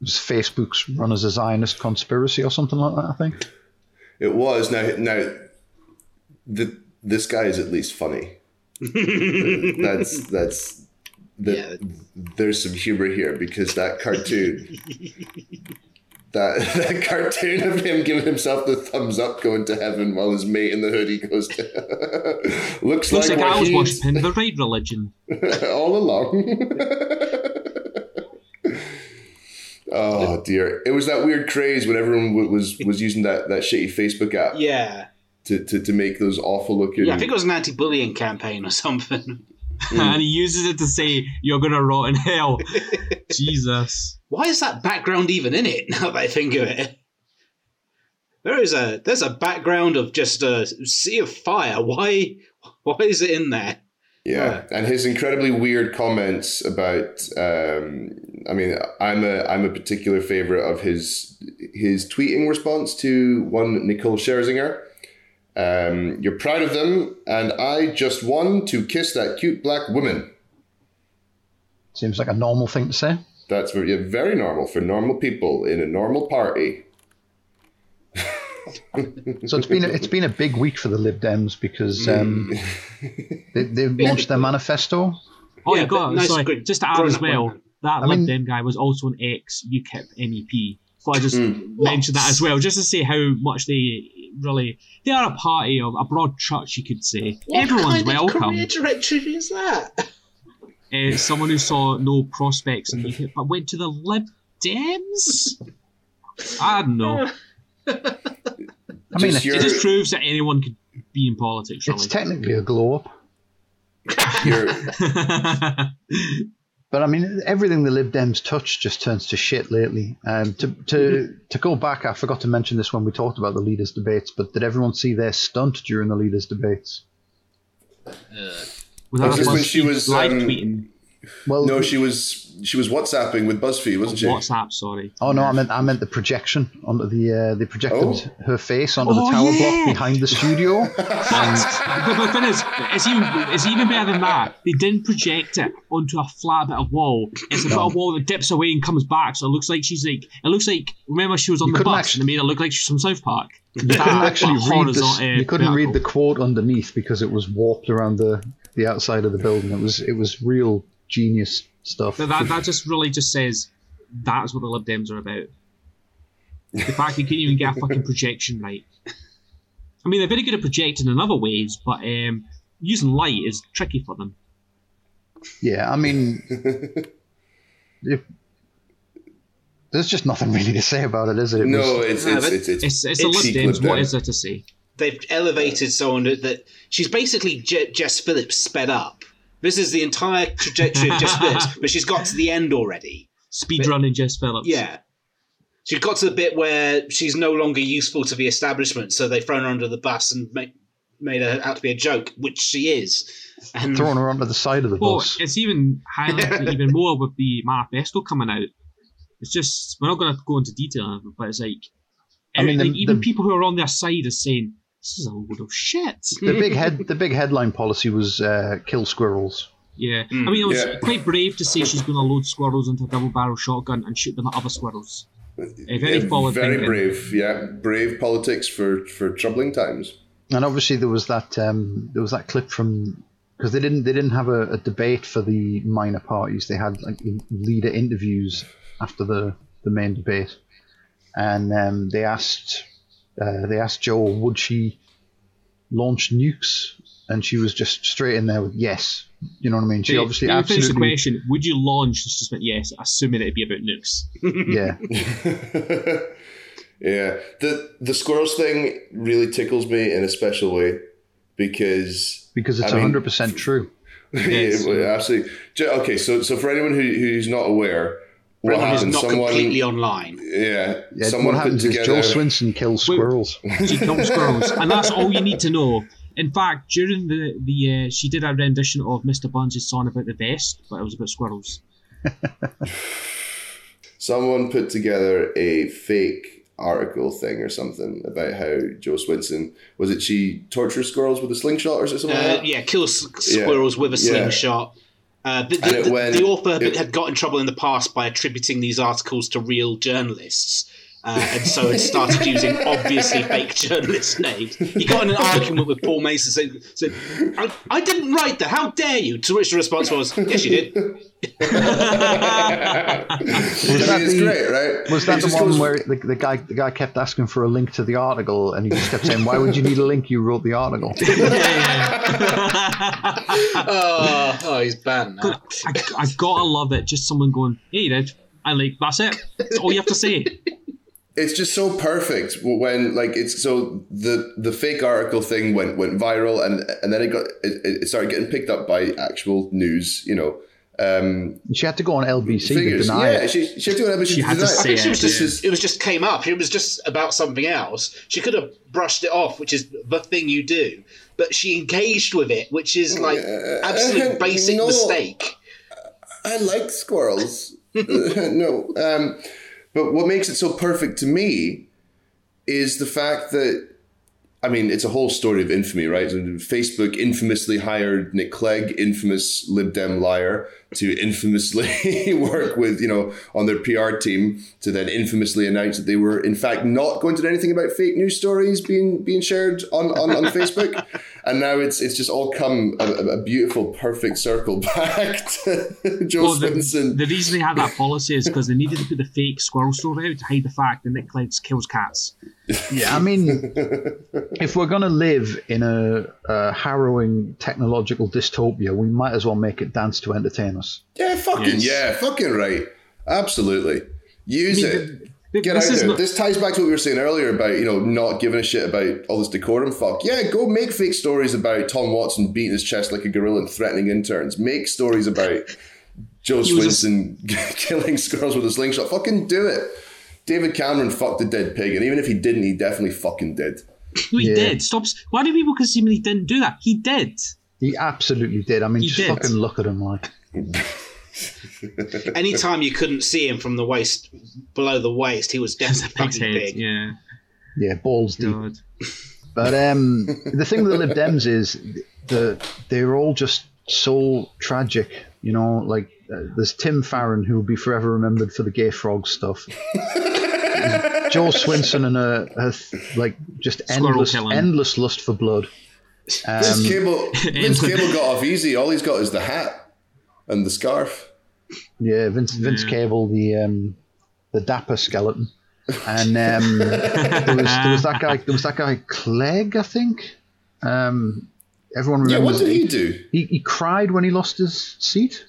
S3: was Facebook's run as a Zionist conspiracy or something like that. I think.
S1: It was now now. The, this guy is at least funny. that's that's the,
S2: Yeah.
S1: there's some humor here because that cartoon that that cartoon of him giving himself the thumbs up going to heaven while his mate in the hoodie goes to looks,
S4: Looks
S1: like,
S4: like, I was
S1: he'd-
S4: worshipping the right religion.
S1: all along. oh dear! It was that weird craze when everyone was was using that, that shitty Facebook app
S2: Yeah.
S1: to, to, to make those awful looking.
S2: Yeah, I think it was an anti-bullying campaign or something.
S4: and he uses it to say, You're going to rot in hell. Jesus.
S2: Why is that background even in it? Now that I think of it, there is a there's a background of just a sea of fire. Why why is it in there?
S1: Yeah, and his incredibly weird comments about. Um, I mean, I'm a I'm a particular favorite of his his tweeting response to one Nicole Scherzinger. Um, you're proud of them, and I just want to kiss that cute black woman.
S3: Seems like a normal thing to say.
S1: That's very, very normal for normal people in a normal party.
S3: So it's been a, it's been a big week for the Lib Dems because um, they, they launched their manifesto.
S4: Oh,
S2: Yeah,
S4: you got
S2: but nice
S4: sorry,
S2: gr-
S4: just to add as well,
S2: women.
S4: that
S3: I
S4: Lib
S3: mean-
S4: Dem guy was also an ex UKIP MEP. So I just
S1: Mm.
S4: mentioned that as well, just to say how much they really they are a party of a broad church, you could say. Everyone's
S2: kind
S4: welcome.
S2: Of career trajectory is that?
S4: Uh, someone who saw no prospects in UKIP but went to the Lib Dems. I don't know.
S3: I mean,
S1: Just
S4: It just proves that anyone could be in politics,
S3: it's technically a glow up.
S1: You're,
S3: But I mean, everything the Lib Dems touch just turns to shit lately. Um, to to to go back, I forgot to mention this when we talked about the leaders' debates. But did everyone see their stunt during the leaders' debates?
S4: was
S1: Oh,
S4: that
S1: just when she was,
S4: live
S1: um,
S4: tweeting?
S3: Well,
S1: no, she was she was WhatsApping with BuzzFeed, wasn't she?
S4: WhatsApp, sorry.
S3: Oh no, I meant I meant the projection onto the uh, they projected
S1: Oh.
S3: her face onto
S4: Oh,
S3: the tower
S4: yeah.
S3: block behind the studio.
S4: but, but the thing is, it's even, it's even better than that. They didn't project it onto a flat bit of wall. It's a bit of wall that dips away and comes back, so it looks like she's like. It looks like remember she was on
S3: You
S4: the bus
S3: actually-
S4: and they made it look like she's from South Park.
S3: You couldn't actually read this.
S4: uh,
S3: You couldn't read the quote underneath because it was warped around the the outside of the building. It was it was real genius stuff.
S4: That, that, that just really just says that's what the Lib Dems are about. The fact they can't even get a fucking projection right. I mean, they're very good at projecting in other ways, but um, using light is tricky for them.
S3: Yeah, I mean, if, there's just nothing really to say about it, is it? it
S1: No,
S3: was-
S1: it's
S2: No,
S1: it's,
S2: but
S1: it's it's
S4: It's, it's the
S2: It's-
S4: Lib Dems.
S1: Lib
S4: What
S1: Dem.
S4: is there to say?
S2: They've elevated someone that, that she's basically Je- Jess Phillips sped up. This is the entire trajectory of Jess Phillips, but she's got to the end already.
S4: Speed running Jess Phillips.
S2: Yeah. She's got to the bit where she's no longer useful to the establishment, so they've thrown her under the bus and make, made her out to be a joke, which she is. And
S3: throwing her under the side of the
S4: Well,
S3: bus.
S4: it's even highlighted even more with the manifesto coming out. It's just we're not going to go into detail, but it's like,
S3: I mean, the-
S4: even
S3: the-
S4: people who are on their side are saying this is a load of shit.
S3: The big head, the big headline policy was uh, kill squirrels.
S4: Yeah,
S2: Mm.
S4: I mean, it was
S1: Yeah.
S4: quite brave to say she's going to load squirrels into a double barrel shotgun and shoot them at other squirrels. Uh, very
S1: yeah,
S4: forward
S1: very
S4: thinking.
S1: brave. Yeah, brave politics for for troubling times.
S3: And obviously there was that um, there was that clip from because they didn't they didn't have a, a debate for the minor parties. They had like leader interviews after the, the main debate, and um, they asked uh, they asked Jo would she launch nukes, and she was just straight in there with yes. You know what I mean? She
S4: They-
S3: obviously
S4: they finished the
S3: absolutely
S4: question: Would you launch? She just went yes, assuming it'd be about nukes.
S3: yeah.
S1: yeah, the the squirrels thing really tickles me in a special way because
S3: Because it's
S1: I
S3: hundred percent true.
S4: Yes.
S1: yeah, absolutely. Okay, so so for anyone who, who's not aware, what
S2: Brendan is not
S1: Someone,
S2: completely online.
S1: yeah,
S3: Yeah,
S1: someone
S3: what
S1: put
S3: happens is. Jo Swinson kills squirrels.
S4: She killed squirrels, and that's all you need to know. In fact, during the the uh, she did a rendition of Mr. Bunge's song about the vest, but it was about squirrels.
S1: someone put together a fake article thing or something about how Jo Swinson was it she tortures squirrels with a slingshot or something like
S2: Uh,
S1: that?
S2: yeah, kills squirrels with a
S1: Yeah.
S2: Uh, the, the, the-
S1: went-
S2: the author
S1: it-
S2: had got in trouble in the past by attributing these articles to real journalists. Uh, and so had started using obviously fake journalist names. He got in an argument with Paul Mason saying, said, I, I didn't write that, how dare you? To which the response was, Yes, you did.
S1: I mean,
S3: that the-
S1: great, right?
S3: Was that the one
S1: goes-
S3: where the, the guy the guy kept asking for a link to the article, and he just kept saying, "Why would you need a link? You wrote the article."
S2: oh, oh, he's banned now.
S4: I, I gotta love it. Just someone going, "Hey, you did." I like that's it. That's all you have to say.
S1: it's just so perfect when like it's so the the fake article thing went went viral and and then it got it, it started getting picked up by actual news you know um
S3: She had to go on LBC to
S1: figures
S3: deny
S1: yeah
S3: it.
S1: she, she had to have
S4: She had to say
S2: She
S4: it,
S2: was just,
S1: is
S2: it was just came up. It was just about something else. She could have brushed it off, which is the thing you do. But she engaged with it, which is like
S1: Uh,
S2: absolute basic
S1: no.
S2: mistake.
S1: I like squirrels. no. Um, but what makes it so perfect to me is the fact that, I mean, it's a whole story of infamy, right? Facebook infamously hired Nick Clegg, infamous Lib Dem liar, to infamously work with, you know, on their PR team to then infamously announce that they were, in fact, not going to do anything about fake news stories being being shared on, on, on Facebook. And now it's it's just all come a, a beautiful, perfect circle back to Jo
S4: Well, the,
S1: Swinson.
S4: the reason they had that policy is because they needed to put the fake squirrel story out to hide the fact that Nick Clegg kills cats.
S3: Yeah, I mean, if we're going to live in a, a harrowing technological dystopia, we might as well make it dance to entertain us.
S1: yeah, fucking
S4: Yes.
S1: yeah, fucking right. Absolutely. Use
S4: I mean,
S1: it.
S4: Th-
S1: Get
S4: this
S1: out
S4: is
S1: there.
S4: not-
S1: This ties back to what we were saying earlier about, you know, not giving a shit about all this decorum fuck. Yeah, go make fake stories about Tom Watson beating his chest like a gorilla and threatening interns. Make stories about Jo
S4: He was a-
S1: Swinson killing squirrels with a slingshot. Fucking do it. David Cameron fucked a dead pig, and even if he didn't, he definitely fucking did.
S4: No, he
S3: Yeah.
S4: did. Stop. s- Why do people assume he didn't do that? He did.
S3: He absolutely did. I mean,
S4: He
S3: just
S4: did.
S3: fucking look at him like.
S2: Anytime you couldn't see him from the waist below the waist, he was
S4: It's
S2: definitely
S4: pig's head.
S2: big.
S4: Yeah.
S3: Yeah, balls deep. But um, the thing with the Lib Dems is the they're all just so tragic. You know, like uh, there's Tim Farron who will be forever remembered for the gay frog stuff. Jo Swinson and a, a like just
S4: Squirrel
S3: endless
S4: killing.
S3: endless lust for blood.
S1: Vince
S3: Um,
S1: Cable, Vince Cable got off easy. All he's got is the hat and the scarf.
S3: Yeah, Vince Vince
S4: Yeah.
S3: Cable, the um, the dapper skeleton, and um, there was there was that guy there was that guy Clegg, I think. Um, everyone
S1: Yeah,
S3: remembers.
S1: what did he do?
S3: He, he cried when he lost his seat.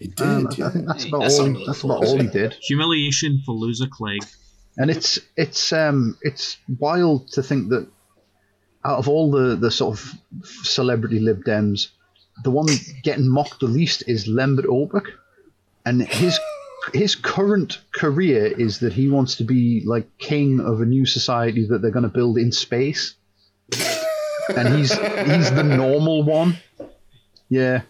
S1: He did.
S3: Um,
S1: yeah.
S3: I think that's about
S2: that's
S3: all. He, that's about all he did.
S4: Humiliation for loser Clegg.
S3: And it's it's um it's wild to think that out of all the the sort of celebrity Lib Dems, the one getting mocked the least is Lembit Öpik, and his his current career is that he wants to be like king of a new society that they're going to build in space, and he's he's the normal one. Yeah.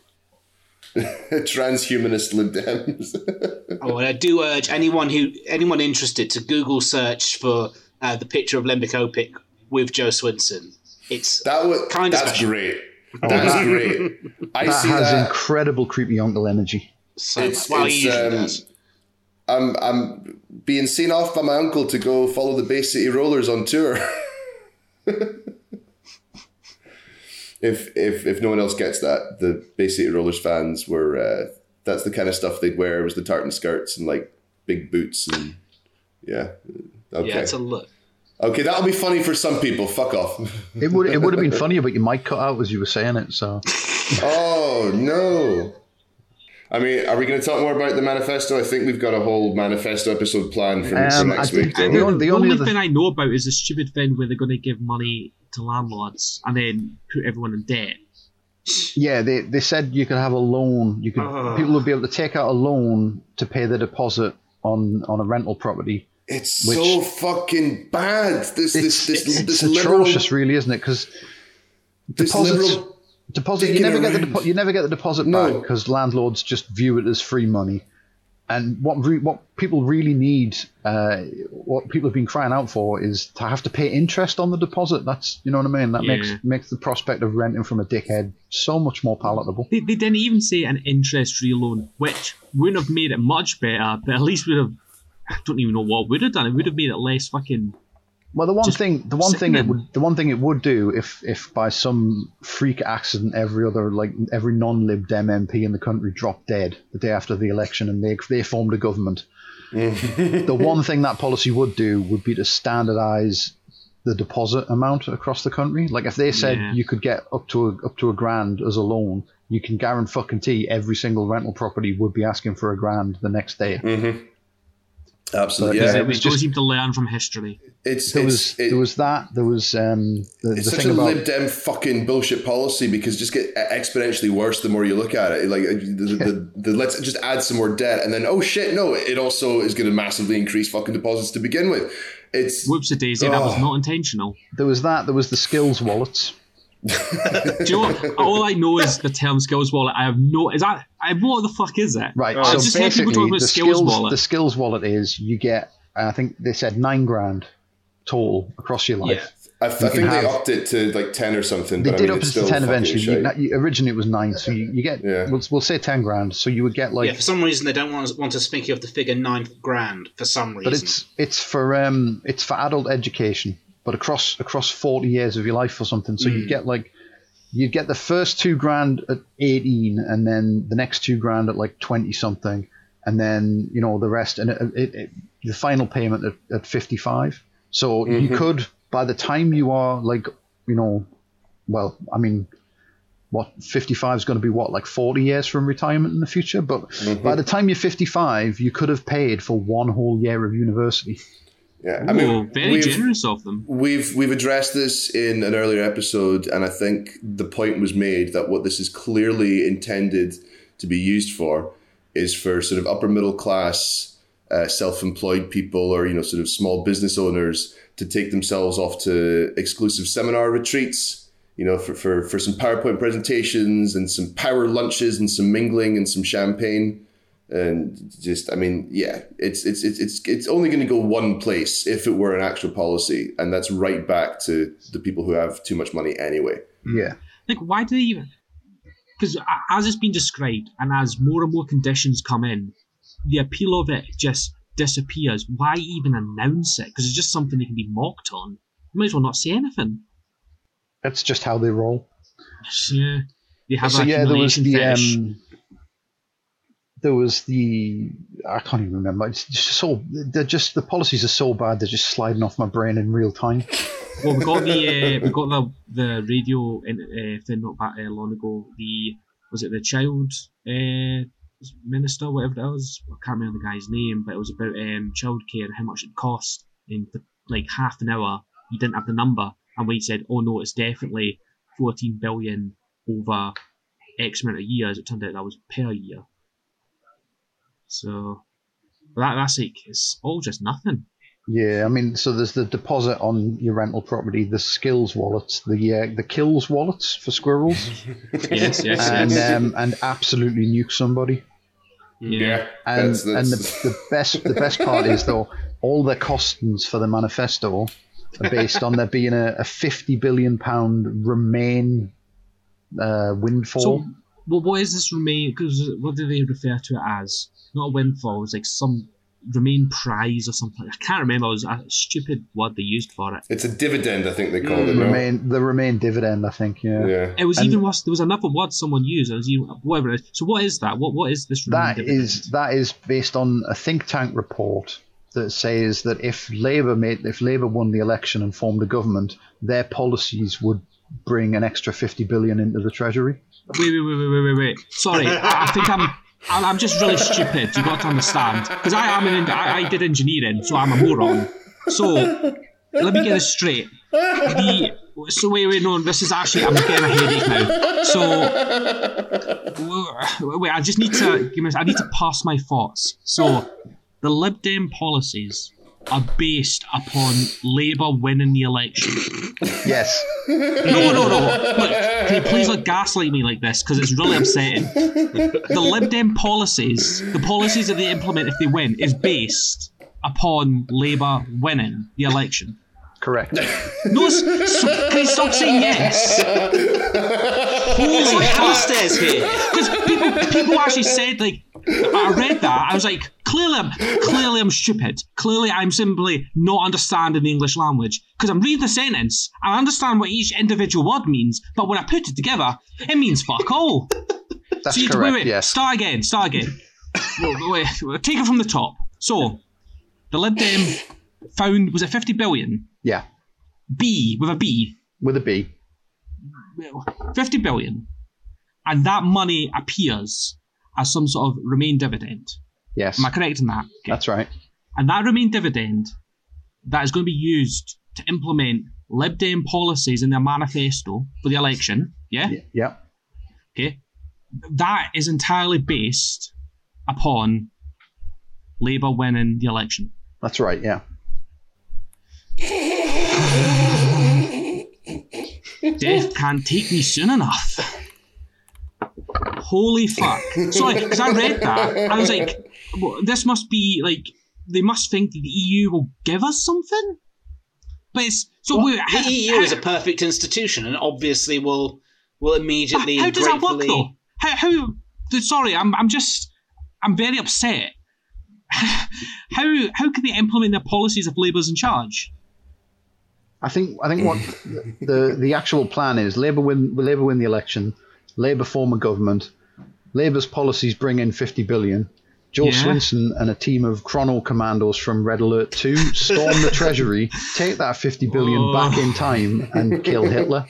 S1: Transhumanist Lib Dems.
S2: Oh, and I do urge anyone who anyone interested to Google search for uh, the picture of Lembit Öpik with Jo Swinson. It's
S1: that was
S2: Kinda
S1: that's
S2: special.
S1: great. That's great. I
S3: That
S1: see
S3: has
S1: that.
S3: incredible creepy uncle energy.
S2: So
S1: It's-
S2: well,
S1: it's,
S2: he
S1: um. I'm I'm being seen off by my uncle to go follow the Bay City Rollers on tour. if if if no one else gets that, the Bay City Rollers fans were uh, that's the kind of stuff they'd wear was the tartan skirts and like big boots and yeah. Okay.
S2: Yeah, it's a look.
S1: okay, that'll be funny for some people. Fuck off.
S3: It would it would have been funnier, but you might cut out as you were saying it. So
S1: oh no. I mean, are we going to talk more about the manifesto? I think we've got a whole manifesto episode planned for, for
S3: Um,
S1: next
S3: I
S1: week.
S3: think
S1: don't
S3: the
S1: we?
S3: only-
S4: the
S3: only
S4: only
S3: other-
S4: thing I know about is the stupid thing where they're going to give money to landlords and then put everyone in debt.
S3: yeah, they they said you could have a loan. You could
S2: Ugh.
S3: people would be able to take out a loan to pay the deposit on on a rental property.
S1: It's
S3: Which-
S1: so fucking bad. This
S3: It's,
S1: this this
S3: it's,
S1: this
S3: it's
S1: liberal,
S3: atrocious, really, isn't it? Because
S1: this
S3: deposits
S1: liberal.
S3: Deposit you never get the depo- you never get the deposit
S1: No.
S3: back because landlords just view it as free money. And what re- what people really need, uh, what people have been crying out for, is to have to pay interest on the deposit. That's you know what I mean. That
S4: Yeah.
S3: makes makes the prospect of renting from a dickhead so much more palatable.
S4: They, they didn't even say an interest-free loan, which wouldn't have made it much better, but at least would have. I don't even know what would have done. It would have made it less fucking.
S3: Well, the one
S4: Just
S3: thing, the one thing it would, the one thing it would do, if if by some freak accident every other like every non-Lib Dem MP in the country dropped dead the day after the election and they they formed a government, the one thing that policy would do would be to standardise the deposit amount across the country. Like if they said
S4: Yeah.
S3: you could get up to a, up to a grand as a loan, you can guarantee every single rental property would be asking for a grand the next day.
S1: Mm-hmm. Absolutely,
S3: But,
S1: yeah.
S4: they
S3: it was just-
S4: seem to learn from history.
S1: It's
S3: There
S1: it's
S3: was
S1: it-
S3: there was that there was um the,
S1: it's
S3: the
S1: such
S3: thing
S1: a
S3: about
S1: Lib Dem fucking bullshit policy because it just get exponentially worse the more you look at it. Like uh, the, the, the, let's just add some more debt and then oh shit no, it also is going to massively increase fucking deposits to begin with. It's
S4: Whoops a daisy, that was
S1: Oh.
S4: not intentional.
S3: there was that there was the skills wallets.
S4: Do you know what? All I know is the term skills wallet. I have no. Is that. I, what the fuck is it?
S3: Right.
S2: Oh,
S3: so
S4: I just heard people
S3: basically,
S4: talking about
S3: the
S4: skills
S3: skills
S4: wallet.
S3: the skills wallet is you get I think they said nine grand total across your life.
S1: I, I think
S3: can
S1: they upped it to like ten or something.
S3: They
S1: but
S3: did
S1: I mean,
S3: up
S1: it's
S3: to
S1: still
S3: ten eventually. You, you- originally it was nine, so you, you get
S1: Yeah.
S3: we'll, we'll say ten grand. So you would get like,
S2: yeah, for some reason they don't want want to speak of the figure nine grand. For some reason,
S3: but it's it's for um it's for adult education, but across across forty years of your life or something. So you
S2: Mm.
S3: get like you get the first two grand at eighteen, and then the next two grand at like twenty something, and then you know the rest, and it, it, it, the final payment at, at fifty five. So you
S1: Mhm.
S3: could by the time you are like you know, well, I mean. What 55 is going to be what like 40 years from retirement in the future but
S1: Mhm.
S3: by the time you're 55 you could have paid for one whole year of university
S1: yeah, I mean,
S4: very
S1: we've-
S4: generous of them.
S1: We've we've addressed this in an earlier episode, and I think the point was made that what this is clearly intended to be used for is for sort of upper middle class, uh, self-employed people, or you know, sort of small business owners to take themselves off to exclusive seminar retreats. You know, for for for some PowerPoint presentations and some power lunches and some mingling and some champagne and just I mean, yeah, it's it's it's it's it's only going to go one place if it were an actual policy, and that's right back to the people who have too much money anyway.
S3: yeah
S4: Like, why do they even? Because as it's been described, and as more and more conditions come in, the appeal of it just disappears. Why even announce it? Because it's just something they can be mocked on. You might as well not say anything.
S3: that's just how they roll
S4: Yeah, they have
S3: so
S4: a
S3: yeah there was the
S4: fetish.
S3: um there was the i can't even remember it's just so they're just the policies are so bad they're just sliding off my brain in real time
S4: Well, we got the uh, we got the the radio in, uh, thing not that uh, long ago. The was it the child uh, minister, whatever it was. I can't remember the guy's name, but it was about um, childcare and how much it cost in like half an hour. He didn't have the number, and we said, "Oh no, it's definitely fourteen billion over X amount of years." It turned out that was per year. So that that's it. it's all just nothing.
S3: yeah i mean so there's the deposit on your rental property the skills wallets the uh, the kills wallets for squirrels
S4: Yes, yes,
S3: and
S4: yes.
S3: um, and absolutely nuke somebody
S4: yeah.
S3: And
S1: That's-
S3: and the, the best the best part is though all their costings for the manifesto are based on there being a, a fifty billion pound remain uh, windfall.
S4: So, well, what is this remain? Because what do they refer to it as? Not a windfall. It's like some remain prize or something. I can't remember. It was a stupid word they used for it.
S1: It's a dividend, I think they called mm. it. no?
S3: remain the remain dividend, I think. Yeah,
S1: Yeah.
S4: It was
S3: And-
S4: even worse. There was another word someone used. It was even, whatever it is. So, what is that? What What is this? remain
S3: that
S4: dividend?
S3: is that is based on a think tank report that says that if Labour made if Labour won the election and formed a government, their policies would bring an extra fifty billion into the treasury.
S4: Wait, wait, wait, wait, wait, wait, wait. Sorry, I, I think I'm. I'm I'm just really stupid. You got to understand, because I am an. I, I did engineering, so I'm a moron. So let me get this straight. The so wait, wait, no, this is actually I'm getting a headache now. So wait, I just need to give me. I need to pass my thoughts. So the Lib Dem policies are based upon Labour winning the election.
S3: Yes.
S4: No, no, no. Look, can you please not gaslight me like this because it's really upsetting. The Lib Dem policies, the policies that they implement if they win, is based upon Labour winning the election.
S3: Correct.
S4: No, s- so, can you stop saying yes? Holy fuck!
S2: Upstairs here.
S4: Because people, people actually said like, I read that. I was like, clearly, I'm clearly I'm stupid. Clearly, I'm simply not understanding the English language. Because I'm reading the sentence, I understand what each individual word means, but when I put it together, it means fuck all.
S3: That's
S4: So you
S3: correct.
S4: wait, wait,
S3: Yes.
S4: start again, start again. wait, wait, wait, take it from the top. So, the Lib Dem um, found was it 50 billion?
S3: Yeah.
S4: B with a B.
S3: With a B.
S4: 50 billion, and that money appears as some sort of remain dividend.
S3: Yes.
S4: Am I correct in that? Okay.
S3: That's right.
S4: And that remain dividend that is going to be used to implement Lib Dem policies in their manifesto for the election. Yeah?
S3: Y- Yeah.
S4: Okay. That is entirely based upon Labour winning the election.
S3: That's right. Yeah.
S4: Death can't take me soon enough. Holy fuck. Sorry, because I read that. I was like, well, this must be like, they must think the EU will give us something? But it's. So how,
S2: The EU
S4: how,
S2: is a perfect institution and obviously will will immediately
S4: how does that work though? How, how. Sorry, I'm, I'm just. I'm very upset. How how can they implement their policies if Labour's in charge?
S3: I think I think what the the actual plan is Labour win Labour win the election, Labour form a government, Labour's policies bring in fifty billion. Jo
S4: Yeah.
S3: Swinson and a team of chrono commandos from Red Alert 2 storm the treasury, take that 50 billion
S4: Oh.
S3: back in time and kill Hitler.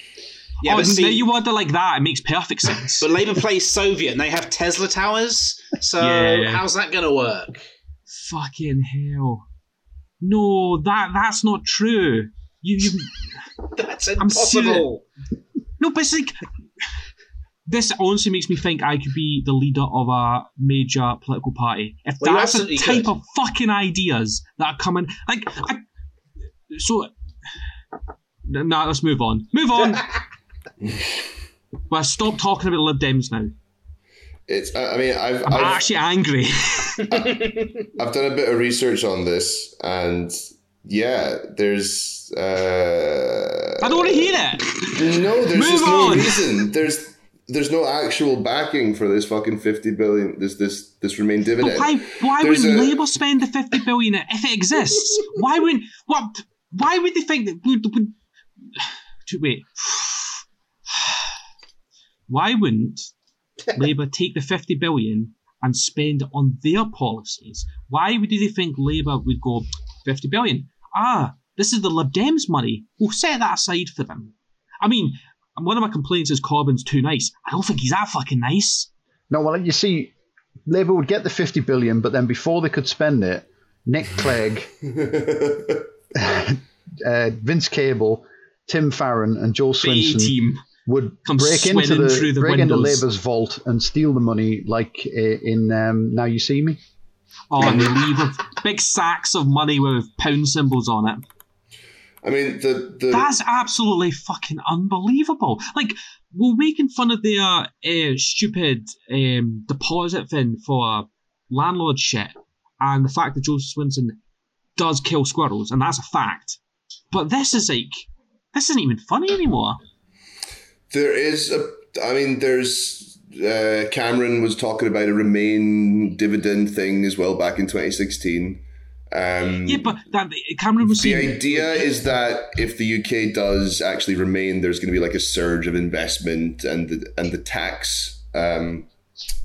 S2: Yeah,
S4: oh,
S2: but
S4: now
S2: see,
S4: you word it like that, it makes perfect sense.
S2: but Labour plays Soviet and they have Tesla towers. So
S4: Yeah.
S2: how's that going to work?
S4: Fucking hell. No, that that's not true. You, you
S2: That's
S4: I'm
S2: impossible.
S4: no, but it's like this honestly makes me think I could be the leader of a major political party. If
S2: Well,
S4: that's the type
S2: could.
S4: of fucking ideas that are coming, like, I, so. Nah, let's move on. Move on. well, stop talking about Lib Dems now.
S1: It's. I I mean, I've
S4: I'm
S1: I've,
S4: actually angry.
S1: I've done a bit of research on this, and yeah, there's. Uh,
S4: I don't want to hear that.
S1: No, there's
S4: Move
S1: just no reason. There's there's no actual backing for this fucking fifty billion. This this this remain
S4: But
S1: dividend.
S4: why? Why
S1: There's
S4: wouldn't
S1: a-
S4: Labour spend the fifty billion if it exists? Why wouldn't? What? Why would they think that would? would wait. Why wouldn't Labour take the fifty billion and spend it on their policies? Why would they think Labour would go fifty billion? Ah, this is the Lib Dems money. We'll set that aside for them. I mean, one of my complaints is Corbyn's too nice. I don't think he's that fucking nice.
S3: No, well, you see, Labour would get the 50 billion, but then before they could spend it, Nick Clegg, uh, Vince Cable, Tim Farron, and Joel
S4: The
S3: Swinson
S4: team.
S3: would
S4: Come
S3: break into the,
S4: the
S3: break into. Labour's vault and steal the money, like uh, in um, Now You See Me.
S4: Oh, and they leave with big sacks of money with pound symbols on it.
S1: I mean, the the
S4: That's absolutely fucking unbelievable. Like, we're making fun of their uh, stupid um, deposit thing for landlord shit and the fact that Joseph Swinson does kill squirrels, and that's a fact. But this is like, this isn't even funny anymore.
S1: there is a. I mean, there's. Uh, Cameron was talking about a remain dividend thing as well back in 2016. Um,
S4: Yeah, but that Cameron was
S1: the idea is that if the UK does actually remain, there's going to be like a surge of investment and the and the tax, um,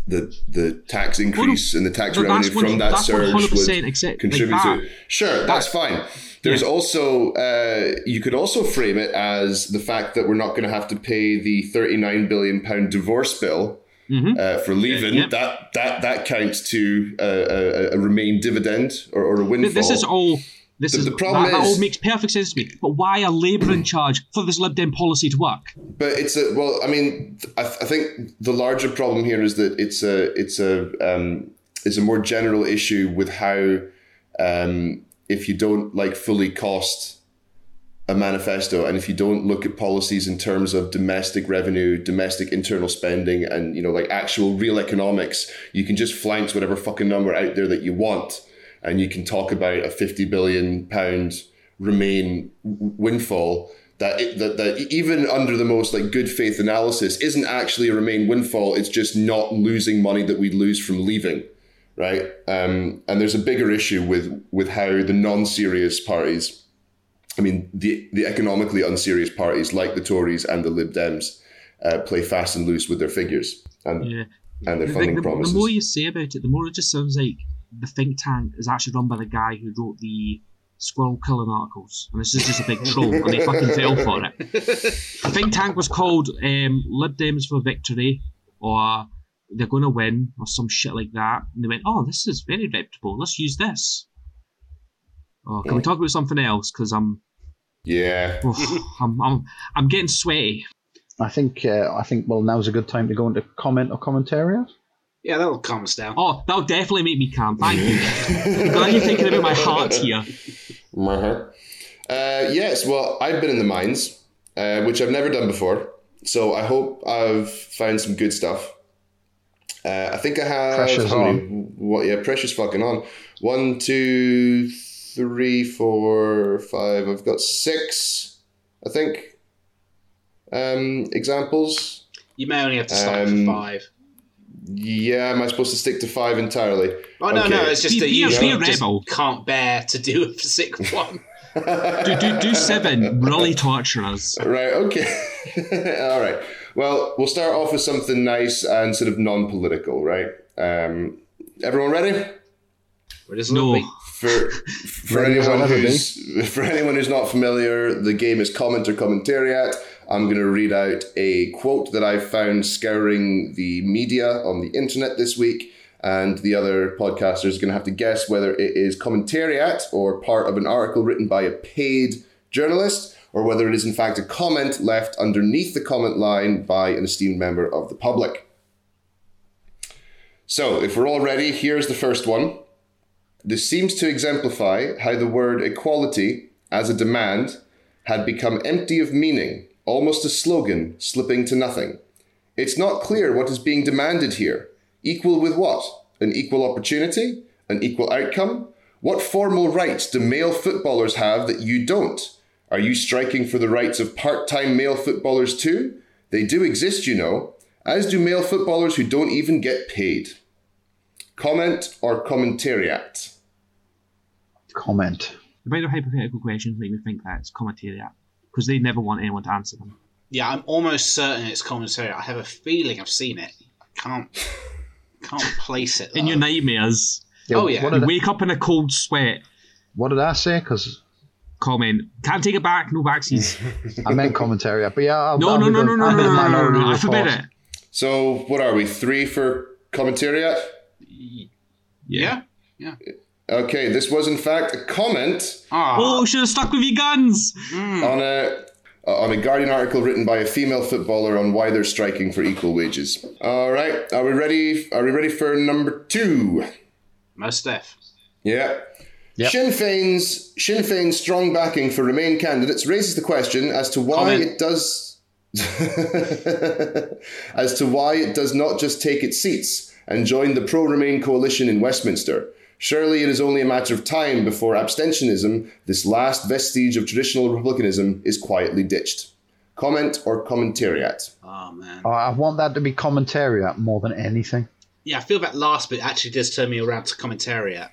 S1: the the tax increase and the tax revenue from that surge
S4: 100%
S1: would
S4: like
S1: contribute
S4: that.
S1: to. it. Sure, that's fine. There's also uh, you could also frame it as the fact that we're not going to have to pay the 39 billion pound divorce bill.
S4: Mhm.
S1: Uh, for leaving
S4: Yeah.
S1: that that that counts to uh, a, a remain dividend or, or a windfall.
S4: This is all. This
S1: The-
S4: is
S1: the problem
S4: that, that all makes perfect sense to me. But why are Labour in charge for this Lib Dem policy to work?
S1: But it's a well. I mean, I, I think the larger problem here is that it's a it's a um, it's a more general issue with how um, if you don't like fully cost a manifesto and if you don't look at policies in terms of domestic revenue, domestic internal spending, and you know like actual real economics, you can just flank whatever fucking number out there that you want, and you can talk about a fifty billion pound remain windfall. That, that that even under the most like good faith analysis isn't actually a remain windfall. It's just not losing money that we lose from leaving, right? Um, and there's a bigger issue with with how the non-serious parties I mean, the the economically unserious parties like the Tories and the Lib Dems uh, play fast and loose with their figures and
S4: Yeah.
S1: and their
S4: The,
S1: funding
S4: the,
S1: promises.
S4: the more you say about it, the more it just sounds like the think tank is actually run by the guy who wrote the squirrel killing articles, and this is just a big troll, and they fucking fell for it. The think tank was called um, Lib Dems for Victory, or they're going to win, or some shit like that. And they went, "Oh, this is very reputable. Let's use this." Oh, can we talk about something else? Because I'm,
S1: yeah,
S4: oof, I'm, I'm, I'm getting sweaty.
S3: I think uh, I think well now's a good time to go into comment or commentariat.
S2: Yeah, that'll calm us down.
S4: Oh, that'll definitely make me calm. Thank you. Glad you're thinking about my heart here.
S1: uh-huh. uh, yes. Well, I've been in the mines, uh, which I've never done before. So I hope I've found some good stuff. Uh, I think I have.
S3: Pressure's
S1: how
S3: on.
S1: What? Yeah, pressure's fucking on. One, two, three, four, five. I've got six. I think. Um, examples.
S2: You may only have to start
S1: Um,
S2: for five.
S1: Yeah, am I supposed to stick to five entirely?
S2: Oh no, no, it's just
S4: Be-
S2: that
S4: be
S2: you
S4: a-
S2: just
S4: be a rebel.
S2: can't bear to do a sick one.
S4: Do, do, do seven. Really torture us.
S1: Right, okay. All right. Well, we'll start off with something nice and sort of non political, right? Um, everyone ready?
S2: It is
S4: No.
S1: For, for, anyone who's, for anyone who's not familiar, the game is Comment or Commentariat. I'm going to read out a quote that I found scouring the media on the internet this week, and the other podcasters are going to have to guess whether it is Commentariat or part of an article written by a paid journalist, or whether it is in fact a comment left underneath the comment line by an esteemed member of the public. So, if we're all ready, here's the first one. This seems to exemplify how the word equality, as a demand, had become empty of meaning, almost a slogan slipping to nothing. It's not clear what is being demanded here. Equal with what? An equal opportunity? An equal outcome? What formal rights do male footballers have that you don't? Are you striking for the rights of part time male footballers too? They do exist, you know, as do male footballers who don't even get paid. Comment or commentariat?
S3: Comment.
S4: The amount of hypothetical questions make me think that it's commentariat because they never want anyone to answer them.
S2: Yeah, I'm almost certain it's commentary. I have a feeling I've seen it. Can't can't place it.
S4: In your nightmares,
S2: Oh, yeah.
S4: You
S3: did, I,
S4: wake up in a cold sweat.
S3: what did I say? Because
S4: Comment. Can't take it back. No backsies.
S3: I meant commentariat. But yeah, I'll,
S4: No,
S3: I'll
S4: no,
S3: be
S4: no,
S3: the-
S4: no, no,
S3: I'll
S4: no,
S3: be
S4: no,
S3: the
S4: no, no,
S3: minority
S4: no. I forbid
S3: report.
S4: it.
S1: So, what are we? Three for commentariat?
S2: Yeah. Yeah.
S1: Okay, this was in fact a comment
S2: Ah.
S4: Oh, should have stuck with your guns.
S1: on a uh, on a Guardian article written by a female footballer on why they're striking for equal wages. All right, are we ready? Are we ready for number two?
S2: most def.
S1: Yeah.
S3: Yep.
S1: Sinn Féin's Sinn Féin's strong backing for Remain candidates raises the question as to why
S2: Comment.
S1: it does as to why it does not just take its seats and join the pro-Remain coalition in Westminster. Surely it is only a matter of time before abstentionism, this last vestige of traditional republicanism, is quietly ditched. Comment or commentariat?
S2: Oh man.
S3: Oh, I want that to be commentariat more than anything.
S2: Yeah, I feel that last bit actually does turn me around to commentariat.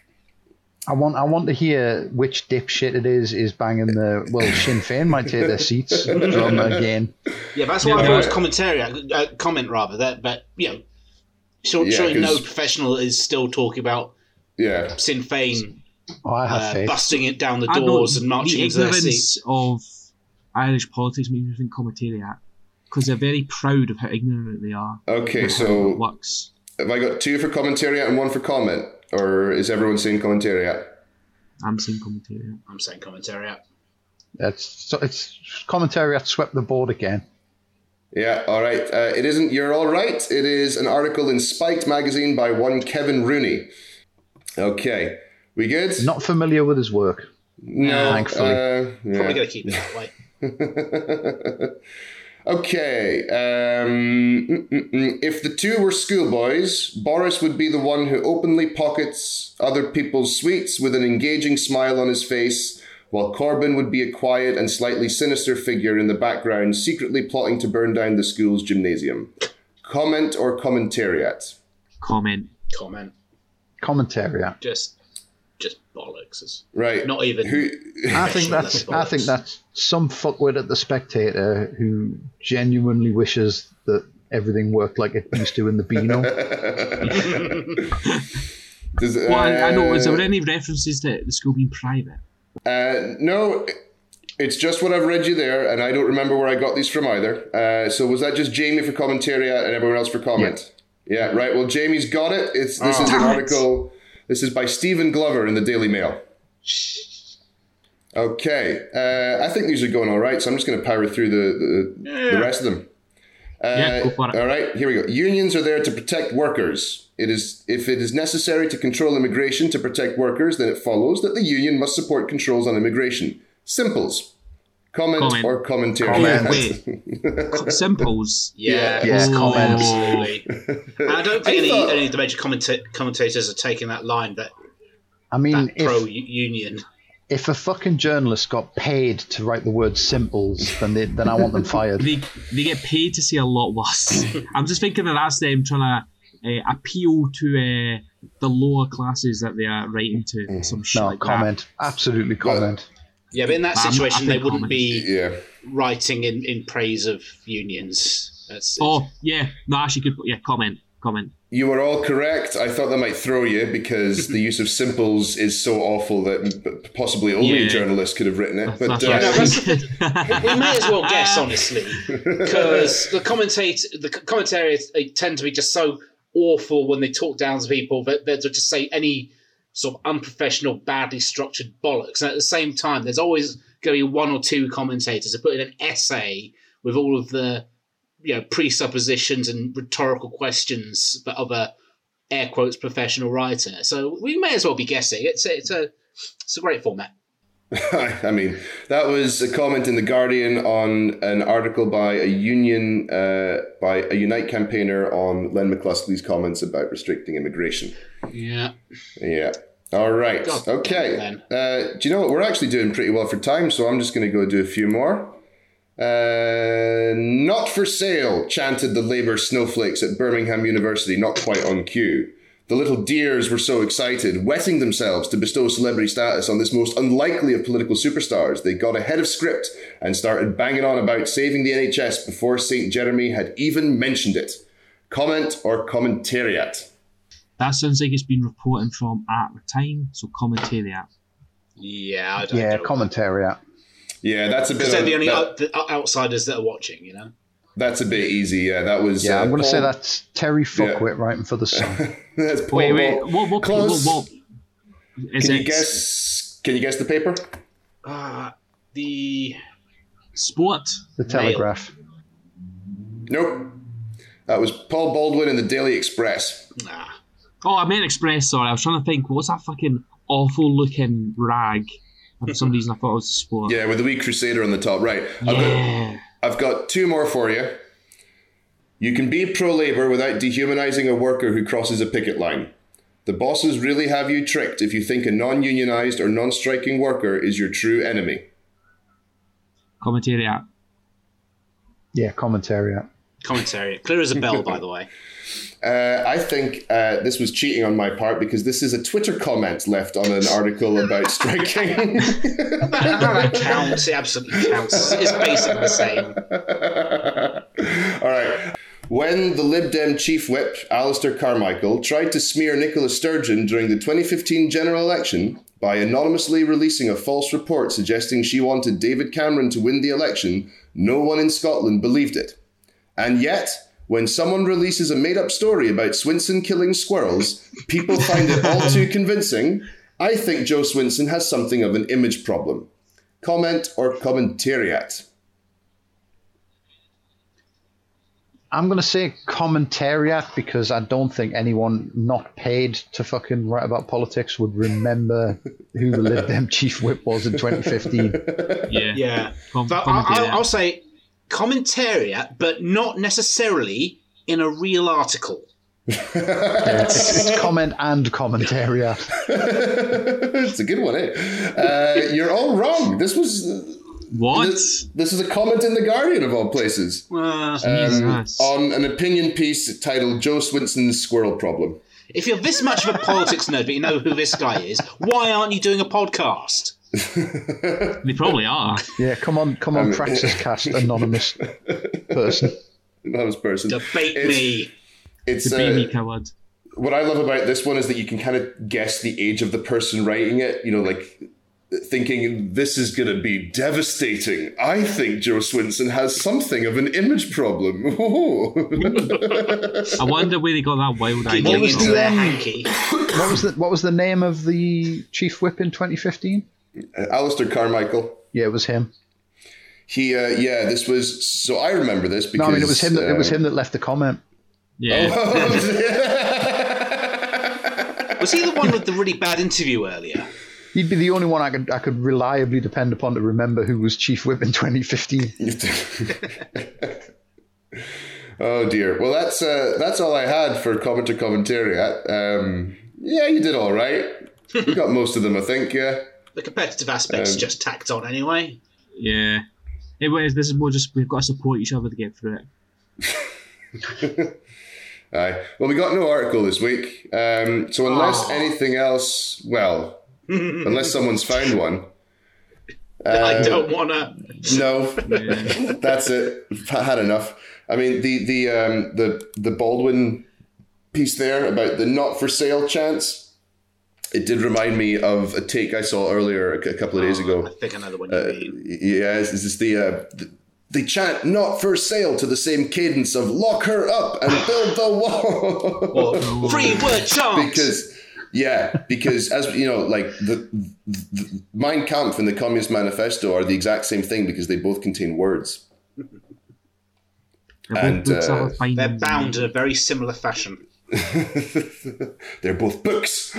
S3: I want I want to hear which dipshit it is is banging the well Sinn Féin might take their seats drum again.
S2: Yeah, that's why I thought it was commentariat, uh, comment rather. That, but you know, sure,
S1: Yeah,
S2: surely no professional is still talking about
S1: Yeah.
S2: Sinn Fein
S3: Oh, I have
S2: uh, busting it down the doors and marching
S4: the
S2: into their
S4: ignorance
S2: seat.
S4: of Irish politics makes me think commentariat because they're very proud of how ignorant they are.
S1: Okay,
S4: of how it
S1: so
S4: works.
S1: have I got two for commentariat and one for comment? Or is everyone saying commentariat?
S4: I'm saying commentariat.
S2: I'm saying commentariat.
S3: It's so it's commentariat swept the board again.
S1: Yeah, all right. Uh, it isn't You're All Right. It is an article in Spiked magazine by one Kevin Rooney. Okay. We good?
S3: Not familiar with his work.
S1: No,
S3: Thankfully.
S1: uh,
S2: Probably going to keep it that way.
S1: okay. Um, mm, mm, mm. if the two were schoolboys, Boris would be the one who openly pockets other people's sweets with an engaging smile on his face, while Corbyn would be a quiet and slightly sinister figure in the background, secretly plotting to burn down the school's gymnasium. Comment or commentariat?
S4: Comment.
S2: Comment.
S3: Commentariat.
S2: Just, just bollocks. It's
S1: Right.
S2: not even.
S1: Who?
S3: I think that's
S2: that's
S3: I think that's some fuckwit at the spectator who genuinely wishes that everything worked like it used to in the Beano.
S1: Does,
S4: Well, I, I know. Is
S1: uh,
S4: there any references to the school being private?
S1: Uh, no, it's just what I've read you there, and I don't remember where I got these from either. Uh, so was that just Jamie for commentariat and everyone else for comment? Yeah, right. Well, Jamie's got it. It's this is an
S4: Damn it.
S1: article. This is by Stephen Glover in the Daily Mail. Okay, uh, I think these are going all right, so I'm just going to power through the the, the rest of them. Uh,
S4: Yeah, go for it.
S1: All right, here we go. Unions are there to protect workers. It is if it is necessary to control immigration to protect workers, then it follows that the union must support controls on immigration. Simples. Comment,
S4: Comment.
S1: or commentary.
S3: Comment.
S4: Wait. Simples.
S2: Yeah,
S3: Yeah,
S2: it's-
S3: comment.
S2: Absolutely. And I don't think
S1: I
S2: any,
S1: thought-
S2: any of the major commenta- commentators are taking that line that,
S3: I mean,
S2: that
S3: if,
S2: pro union.
S3: If a fucking journalist got paid to write the word simples, then they, then I want them fired.
S4: They they get paid to say a lot worse. I'm just thinking that that's them trying to uh, appeal to uh, the lower classes that they are writing to. Some shit
S3: No,
S4: like
S3: comment. Absolutely comment.
S2: Yeah, but in that
S4: I'm-
S2: situation, they wouldn't
S4: comment.
S2: be
S1: yeah.
S2: writing in, in praise of unions. That's.
S4: Oh yeah, no, actually, good. Yeah, comment, comment.
S1: You were all correct. I thought that might throw you because the use of simples is so awful that possibly only
S4: Yeah.
S1: journalists could have written it. But
S4: That's
S1: uh,
S4: what
S2: no,
S4: was
S2: that's-
S4: thinking.
S2: we may as well guess honestly because the commentate the commentaries they tend to be just so awful when they talk down to people that they'll just say any sort of unprofessional badly structured bollocks and at the same time there's always going to be one or two commentators who put in an essay with all of the you know presuppositions and rhetorical questions but of a air quotes professional writer so we may as well be guessing it's a, it's a it's a great format
S1: I mean, that was a comment in the Guardian on an article by a union, uh, by a Unite campaigner on Len McCluskey's comments about restricting immigration.
S2: yeah
S1: Yeah. All right.
S2: God
S1: okay. Uh, do you know what? We're actually doing pretty well for time, so I'm just going to go do a few more. Uh, not for sale, chanted the Labour snowflakes at Birmingham University, not quite on cue. The little dears were so excited, wetting themselves to bestow celebrity status on this most unlikely of political superstars. They got ahead of script and started banging on about saving the NHS before St. Jeremy had even mentioned it. Comment or commentariat?
S4: That sounds like it's been reporting from at the time, so commentariat.
S2: yeah I don't
S3: Yeah,
S2: know
S3: commentary. Yeah.
S1: Yeah, that's a bit.
S2: Because they're
S1: of-
S2: the only
S1: that-
S2: out, the outsiders that are watching, you know.
S1: That's a bit easy. Yeah, that was.
S3: Yeah,
S1: uh,
S3: I'm going to say that's Terry Fuckwit writing for the Sun.
S1: that's Paul
S4: Wait, wait,
S1: Ball.
S4: what, what, what,
S1: Close.
S4: what, is
S1: Can you guess? Can you guess the paper?
S2: Uh, the
S4: sport?
S3: The Telegraph.
S1: Nope. That was Paul Baldwin in the Daily Express.
S2: ah,
S4: Oh, I meant Express. Sorry, I was trying to think. What's that fucking awful looking rag? And for some reason, I thought it was a sport.
S1: Yeah, with the wee Crusader on the top. Right. I've got,
S4: Yeah.
S1: I've got two more for you. You can be pro Labour without dehumanising a worker who crosses a picket line. The bosses really have you tricked if you think a non unionised or non striking worker is your true enemy.
S4: Commentariat.
S3: Yeah, commentary. Yeah.
S2: commentary. Clear as a bell, by the way.
S1: Uh, I think uh, this was cheating on my part because this is a Twitter comment left on an article about striking.
S2: that, that counts. It absolutely counts. It's basically the same.
S1: All right. When the Lib Dem chief whip, Alistair Carmichael, tried to smear Nicola Sturgeon during the 2015 general election by anonymously releasing a false report suggesting she wanted David Cameron to win the election, no one in Scotland believed it. And yet, when someone releases a made up story about Swinson killing squirrels, people find it all too convincing. I think Jo Swinson has something of an image problem. Comment or commentariat?
S3: I'm going to say commentariat because I don't think anyone not paid to fucking write about politics would remember who the Lib Dem chief whip was in 2015.
S4: Yeah.
S2: Yeah.
S4: Com-
S2: But I, I'll, I'll say commentariat, but not necessarily in a real article.
S3: It's, it's comment and commentariat.
S1: it's a good one, eh? Uh, you're all wrong. This was
S4: What?
S1: this, this is a comment in the Guardian of all places
S2: Uh,
S1: um,
S4: Jesus.
S1: on an opinion piece titled "Jo Swinson's Squirrel Problem."
S2: if you're this much of a politics nerd, but you know who this guy is, why aren't you doing a podcast?
S4: They probably are.
S3: Yeah, come on, come on,
S1: Um,
S3: Praxis Cast, anonymous person.
S1: Anonymous person.
S2: Debate
S1: It's-
S2: me.
S1: It's
S4: The baby
S1: uh,
S4: coward.
S1: what I love about this one is that you can kind of guess the age of the person writing it. You know, like thinking this is going to be devastating. I think Jo Swinson has something of an image problem.
S4: I wonder where they got that wild idea
S2: Giggling
S3: was the, um. What was the What was the name of the chief whip in 2015?
S1: Uh, Alistair Carmichael.
S3: Yeah, it was him.
S1: He, uh, yeah, this was. So I remember this because
S3: No, I mean it was him. That, it was
S1: um,
S3: him that left the comment.
S4: Yeah.
S2: Was he the one with the really bad interview earlier?
S3: He'd be the only one I could I could reliably depend upon to remember who was chief whip in 2015.
S1: oh dear. Well, that's uh, that's all I had for commenter commentariat. Um, yeah, you did all right. You got most of them, I think. Yeah.
S2: The competitive aspect's
S1: Um,
S2: just tacked on anyway.
S4: Yeah. Anyways, this is more just we've got to support each other to get through it.
S1: Aye. Well, we got no article this week. Um, so unless
S2: Aw.
S1: anything else, well, unless someone's found one.
S2: I
S1: uh,
S2: don't want to.
S1: No,
S4: Yeah.
S1: that's it. I had enough. I mean, the the um, the the Baldwin piece there about the not for sale chance. It did remind me of a take I saw earlier a, a couple of days ago.
S2: I think another one you
S1: Uh,
S2: mean.
S1: yeah, this is the, uh, the they chant "not for sale" to the same cadence of "lock her up and build the wall."
S2: Or free word chant.
S1: because yeah, because as you know, like the, the Mein Kampf and the Communist Manifesto are the exact same thing because they both contain words. And, uh,
S4: that have bindings
S2: They're bound in a very similar fashion.
S1: They're both books.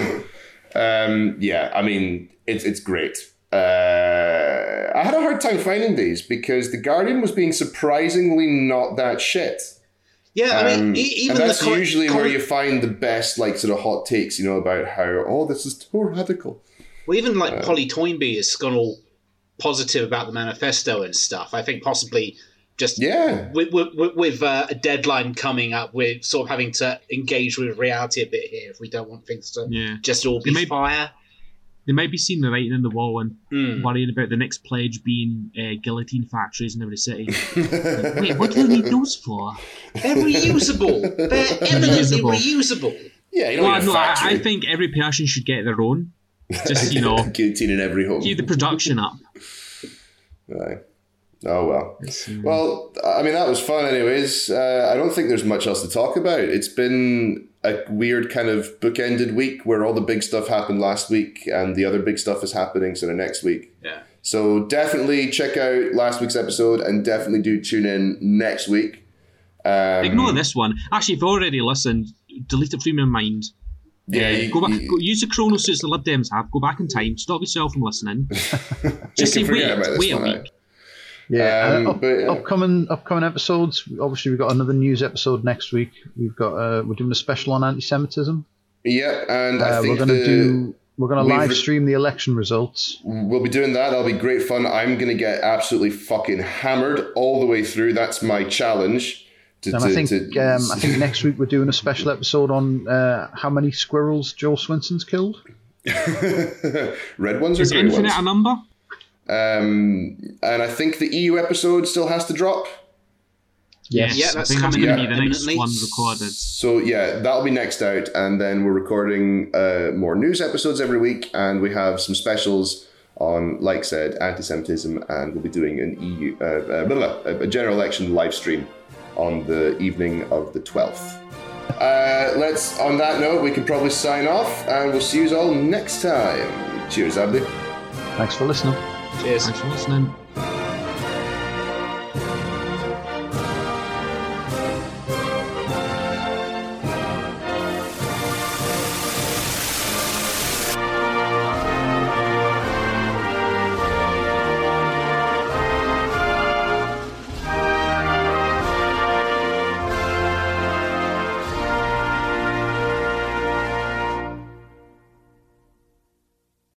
S1: Um, yeah, I mean it's it's great. Uh, I had a hard time finding these because the Guardian was being surprisingly not that shit.
S2: Yeah, I mean,
S1: Um,
S2: e- even
S1: and that's
S2: co-
S1: usually
S2: co-
S1: where you find the best, like, sort of hot takes, you know, about how, oh, this is too radical.
S2: well, even like Polly Toynbee has gone all positive about the manifesto and stuff. I think possibly just
S1: Yeah.
S2: with, with, with uh, a deadline coming up, we're sort of having to engage with reality a bit here if we don't want things to
S4: Yeah.
S2: just all be
S4: They may-
S2: fire.
S4: They might be seeing the writing in the wall and
S2: Hmm.
S4: worrying about the next pledge being uh, guillotine factories in every city. Wait, what do they need those for?
S2: They're reusable. They're eminently
S4: Reusable.
S2: reusable.
S1: Yeah, you don't
S4: Well, no, I. I think every person should get their own. Just, you know,
S1: guillotine in every home.
S4: keep the production up.
S1: Aye. Oh well. Well, I mean that was fun. Anyways, uh, I don't think there's much else to talk about. It's been a weird kind of bookended week where all the big stuff happened last week and the other big stuff is happening sort of next week.
S2: Yeah.
S1: So definitely check out last week's episode and definitely do tune in next week. Um,
S4: Ignore this one. Actually, if you've already listened, delete it from your mind.
S1: Yeah,
S4: Uh,
S1: you-
S4: go back.
S1: you-
S4: go, use the chrono suits the Lib Dems have. Go back in time. Stop yourself from listening. Just
S1: can
S4: say,
S1: forget
S4: wait, wait a
S1: one,
S4: week.
S3: Yeah,
S1: Um,
S3: uh, up,
S1: but, yeah.
S3: upcoming upcoming episodes. Obviously, we've got another news episode next week. We've got uh, we're doing a special on anti-Semitism.
S1: Yeah, and I
S3: Uh,
S1: think
S3: we're gonna do we're gonna live stream the election results.
S1: We'll be doing that. That'll be great fun. I'm going to get absolutely fucking hammered all the way through. That's my challenge. To,
S3: And
S1: to,
S3: I think
S1: to-
S3: um, I think next week we're doing a special episode on uh, how many squirrels Joel Swinson's killed.
S1: red ones or
S4: Is
S1: grey
S4: infinite
S1: ones.
S4: a number?
S1: Um, and I think the EU episode still has to drop.
S4: Yes.
S2: Yeah, that's coming
S4: going to
S1: up
S4: be the next one recorded.
S1: So yeah, that'll be next out, and then we're recording uh, more news episodes every week, and we have some specials on, like I said, anti-Semitism, and we'll be doing an EU, uh, uh, a general election live stream on the evening of the twelfth. Uh, let's. On that note, we can probably sign off, and we'll see you all next time. Cheers, Abdi.
S3: Thanks for listening.
S2: Cheers.
S4: Thanks for listening.